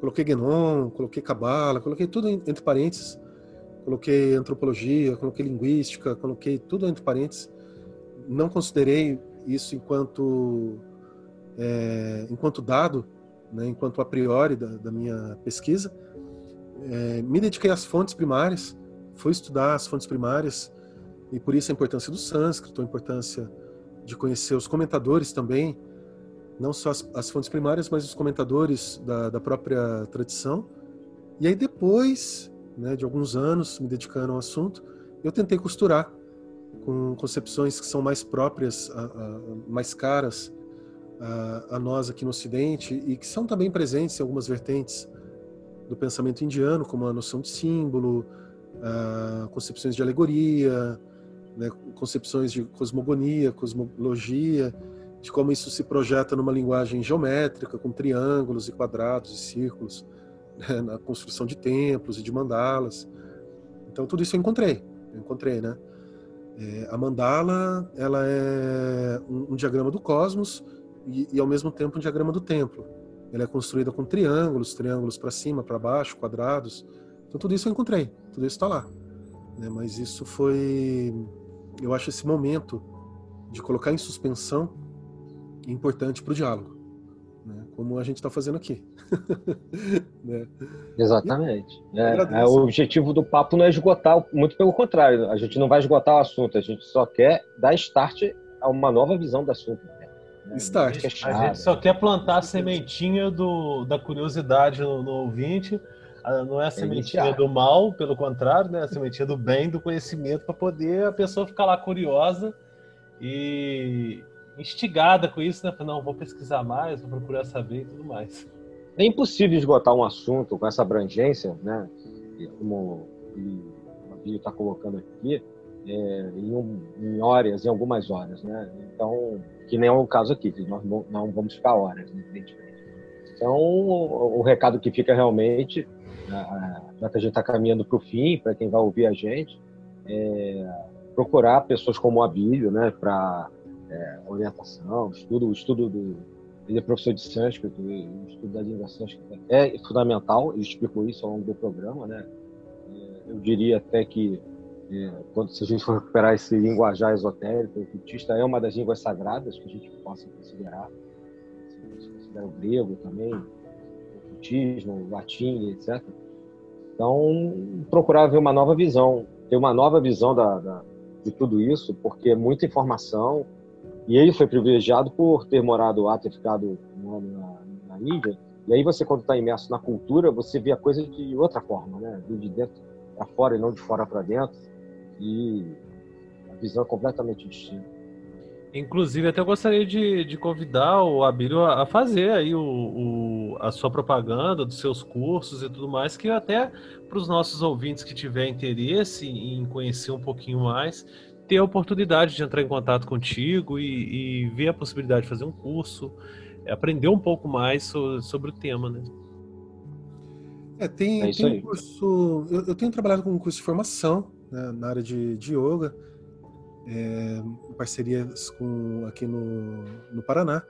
coloquei Genon, coloquei Cabala, coloquei tudo entre parênteses, coloquei antropologia, coloquei linguística, coloquei tudo entre parênteses. Não considerei isso enquanto, é, enquanto dado, né, enquanto a priori da, da minha pesquisa. É, me dediquei às fontes primárias, fui estudar as fontes primárias, e por isso a importância do sânscrito, a importância de conhecer os comentadores também, não só as, as fontes primárias, mas os comentadores da, da própria tradição. E aí depois, né, de alguns anos me dedicando ao assunto, eu tentei costurar com concepções que são mais próprias, a, a, mais caras a, a nós aqui no Ocidente e que são também presentes em algumas vertentes do pensamento indiano, como a noção de símbolo, concepções de alegoria, né, concepções de cosmogonia, cosmologia, de como isso se projeta numa linguagem geométrica, com triângulos e quadrados e círculos, né, na construção de templos e de mandalas. Então tudo isso eu encontrei, eu encontrei, né? É, a mandala, ela é um, um diagrama do cosmos e, e, ao mesmo tempo um diagrama do templo. Ela é construída com triângulos, triângulos para cima, para baixo, quadrados. Então tudo isso eu encontrei, tudo isso está lá. Né? Mas isso foi, eu acho esse momento de colocar em suspensão importante para o diálogo, né? como a gente está fazendo aqui. né? Exatamente. É, é, o objetivo do papo não é esgotar, muito pelo contrário, a gente não vai esgotar o assunto, a gente só quer dar start a uma nova visão do assunto. Start. A gente só quer plantar a sementinha do, da curiosidade no, no ouvinte. Não é a sementinha do mal, pelo contrário, né? A sementinha do bem, do conhecimento, para poder a pessoa ficar lá curiosa e instigada com isso, né? Não, vou pesquisar mais, vou procurar saber e tudo mais. É impossível esgotar um assunto com essa abrangência, né? Como o Bíblia está colocando aqui, é, em, um, em, horas, em algumas horas, né? Então, que nem é o caso aqui, que nós não vamos ficar horas, evidentemente. Então, o, o recado que fica realmente, já que a gente está caminhando para o fim, para quem vai ouvir a gente, é procurar pessoas como o Abílio, né, para é, orientação, estudo, estudo do ele é professor de sânscrito, o estudo da língua sânscrita é fundamental, ele explicou isso ao longo do programa, né? É, eu diria até que é, quando se a gente for recuperar esse linguajar esotérico, o cultista é uma das línguas sagradas que a gente possa considerar. Se considera o grego também, o cultismo, o latim, etc. Então, procurar ver uma nova visão, ter uma nova visão da, da, de tudo isso, porque é muita informação. E ele foi privilegiado por ter morado lá, ter ficado ano na, na Índia. E aí você, quando está imerso na cultura, você vê a coisa de outra forma, né? De dentro para fora e não de fora para dentro. E a visão é completamente distinta. Inclusive, até gostaria de, de convidar o Abílio a, a fazer aí o, o, a sua propaganda dos seus cursos e tudo mais, que até para os nossos ouvintes que tiver interesse em conhecer um pouquinho mais, ter a oportunidade de entrar em contato contigo e, e ver a possibilidade de fazer um curso, aprender um pouco mais sobre, sobre o tema, né? É, tem, é tem um curso. Eu, eu, tenho trabalhado com um curso de formação né, na área de, de yoga é, parcerias com, aqui no, no Paraná.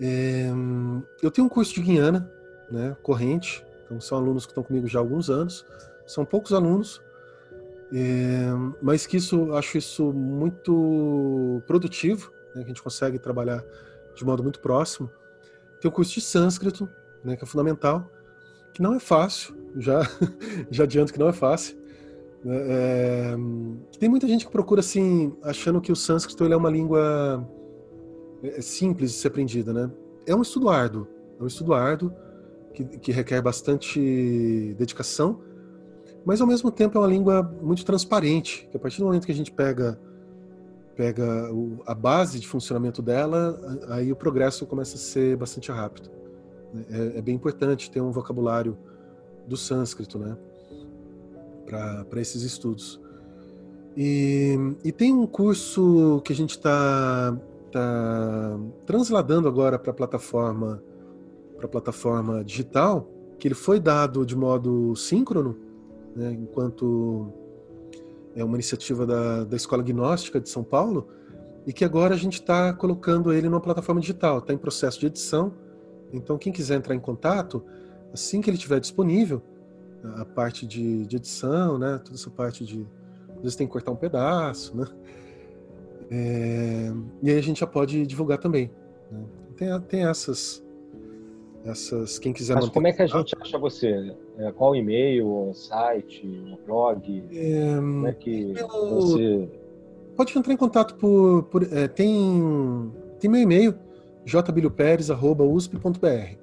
É, eu tenho um curso de Guiana, né, corrente, então são alunos que estão comigo já há alguns anos, são poucos alunos, é, mas que isso acho isso muito produtivo, né, que a gente consegue trabalhar de modo muito próximo. Tem o curso de sânscrito, né, que é fundamental, que não é fácil, já já adianto que não é fácil, é, tem muita gente que procura assim, achando que o sânscrito é uma língua é, simples de ser aprendida, né? É um estudo árduo, é um estudo árduo que, que requer bastante dedicação, mas ao mesmo tempo é uma língua muito transparente, que a partir do momento que a gente pega pega o, a base de funcionamento dela, aí o progresso começa a ser bastante rápido. É, é bem importante ter um vocabulário do sânscrito, né? Para esses estudos. E, e, tem um curso que a gente está tá transladando agora para a plataforma para plataforma digital, que ele foi dado de modo síncrono, né, enquanto é uma iniciativa da, da Escola Gnóstica de São Paulo, e que agora a gente está colocando ele numa plataforma digital, está em processo de edição. Então, quem quiser entrar em contato, assim que ele estiver disponível, a parte de, de, edição, né? Toda essa parte de às vezes tem que cortar um pedaço, né? É, e aí a gente já pode divulgar também. Né? Tem, tem essas, essas. Quem quiser. Mas como é que a gente acha você? É, qual e-mail, site, blog? É, como é que você? Pode entrar em contato por, por é, tem tem meu e-mail jbilhoperes@usp.br.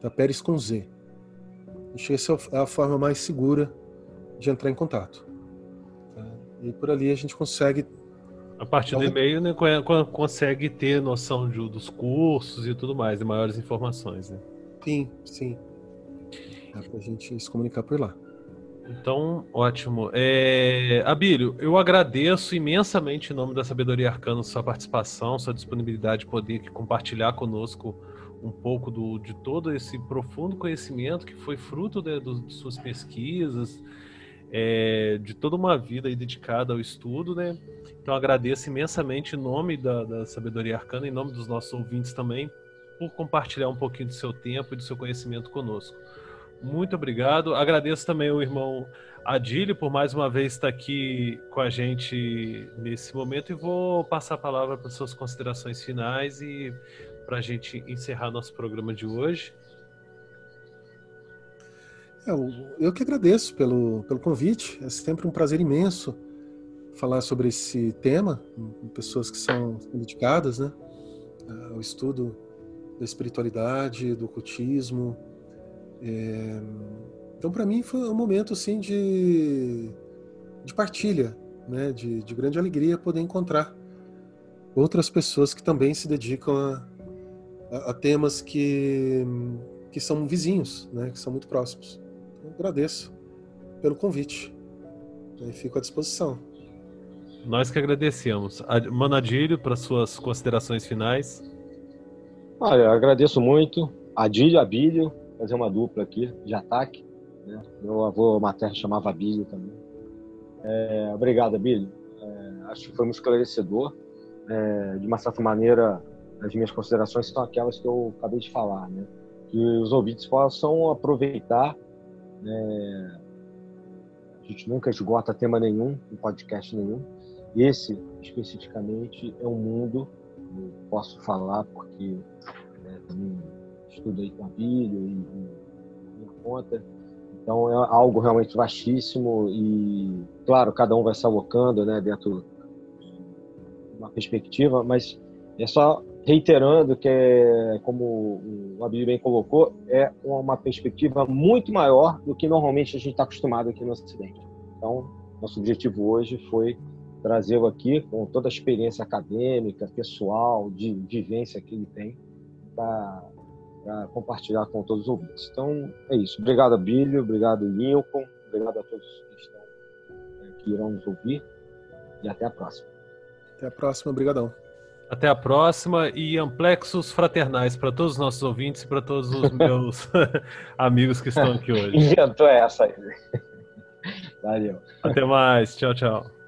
Tá Pérez com Z. Acho que essa é a forma mais segura de entrar em contato. Tá? E por ali a gente consegue. A partir do e-mail, né, consegue ter noção de, dos cursos e tudo mais, e maiores informações. Né? Sim, sim. É para a gente se comunicar por lá. Então, ótimo. É... Abílio, eu agradeço imensamente em nome da Sabedoria Arcana sua participação, sua disponibilidade de poder compartilhar conosco um pouco do, de todo esse profundo conhecimento que foi fruto de, de suas pesquisas, é, de toda uma vida dedicada ao estudo, né? Então agradeço imensamente em nome da, da Sabedoria Arcana, em nome dos nossos ouvintes também, por compartilhar um pouquinho do seu tempo e do seu conhecimento conosco. Muito obrigado. Agradeço também o irmão Adílio por mais uma vez estar aqui com a gente nesse momento e vou passar a palavra para suas considerações finais e para a gente encerrar nosso programa de hoje. É, eu que agradeço pelo, pelo convite. É sempre um prazer imenso falar sobre esse tema pessoas que são dedicadas né, ao estudo da espiritualidade, do ocultismo. É, então, para mim, foi um momento assim de, de partilha, né, de, de grande alegria poder encontrar outras pessoas que também se dedicam a, a, a temas que, que são vizinhos, né, que são muito próximos. Então, agradeço pelo convite e fico à disposição. Nós que agradecemos. Manadílio, para suas considerações finais. Olha, agradeço muito. Adílio, Abílio, fazer uma dupla aqui de ataque. Né? Meu avô materno chamava Abílio também. É, obrigado, Abílio. É, acho que foi muito esclarecedor. É, de uma certa maneira, as minhas considerações são aquelas que eu acabei de falar, né? Que os ouvintes possam aproveitar. Né? A gente nunca esgota tema nenhum, um podcast nenhum. Esse, especificamente, é um mundo, eu posso falar porque né, aí com a Bíblia e, e minha conta. Então é algo realmente vastíssimo e, claro, cada um vai se alocando né, dentro de uma perspectiva, mas é só reiterando que, é, como o Abílio bem colocou, é uma perspectiva muito maior do que normalmente a gente está acostumado aqui no Ocidente. Então, nosso objetivo hoje foi trazê-lo aqui com toda a experiência acadêmica, pessoal, de vivência que ele tem, para compartilhar com todos os ouvintes. Então, é isso. Obrigado, Abílio, obrigado, Lincoln, obrigado a todos que, estão, é, que irão nos ouvir e até a próxima. Até a próxima, obrigadão. Até a próxima e amplexos fraternais para todos os nossos ouvintes e para todos os meus amigos que estão aqui hoje. Inventou essa aí. Valeu. Até mais. Tchau, tchau.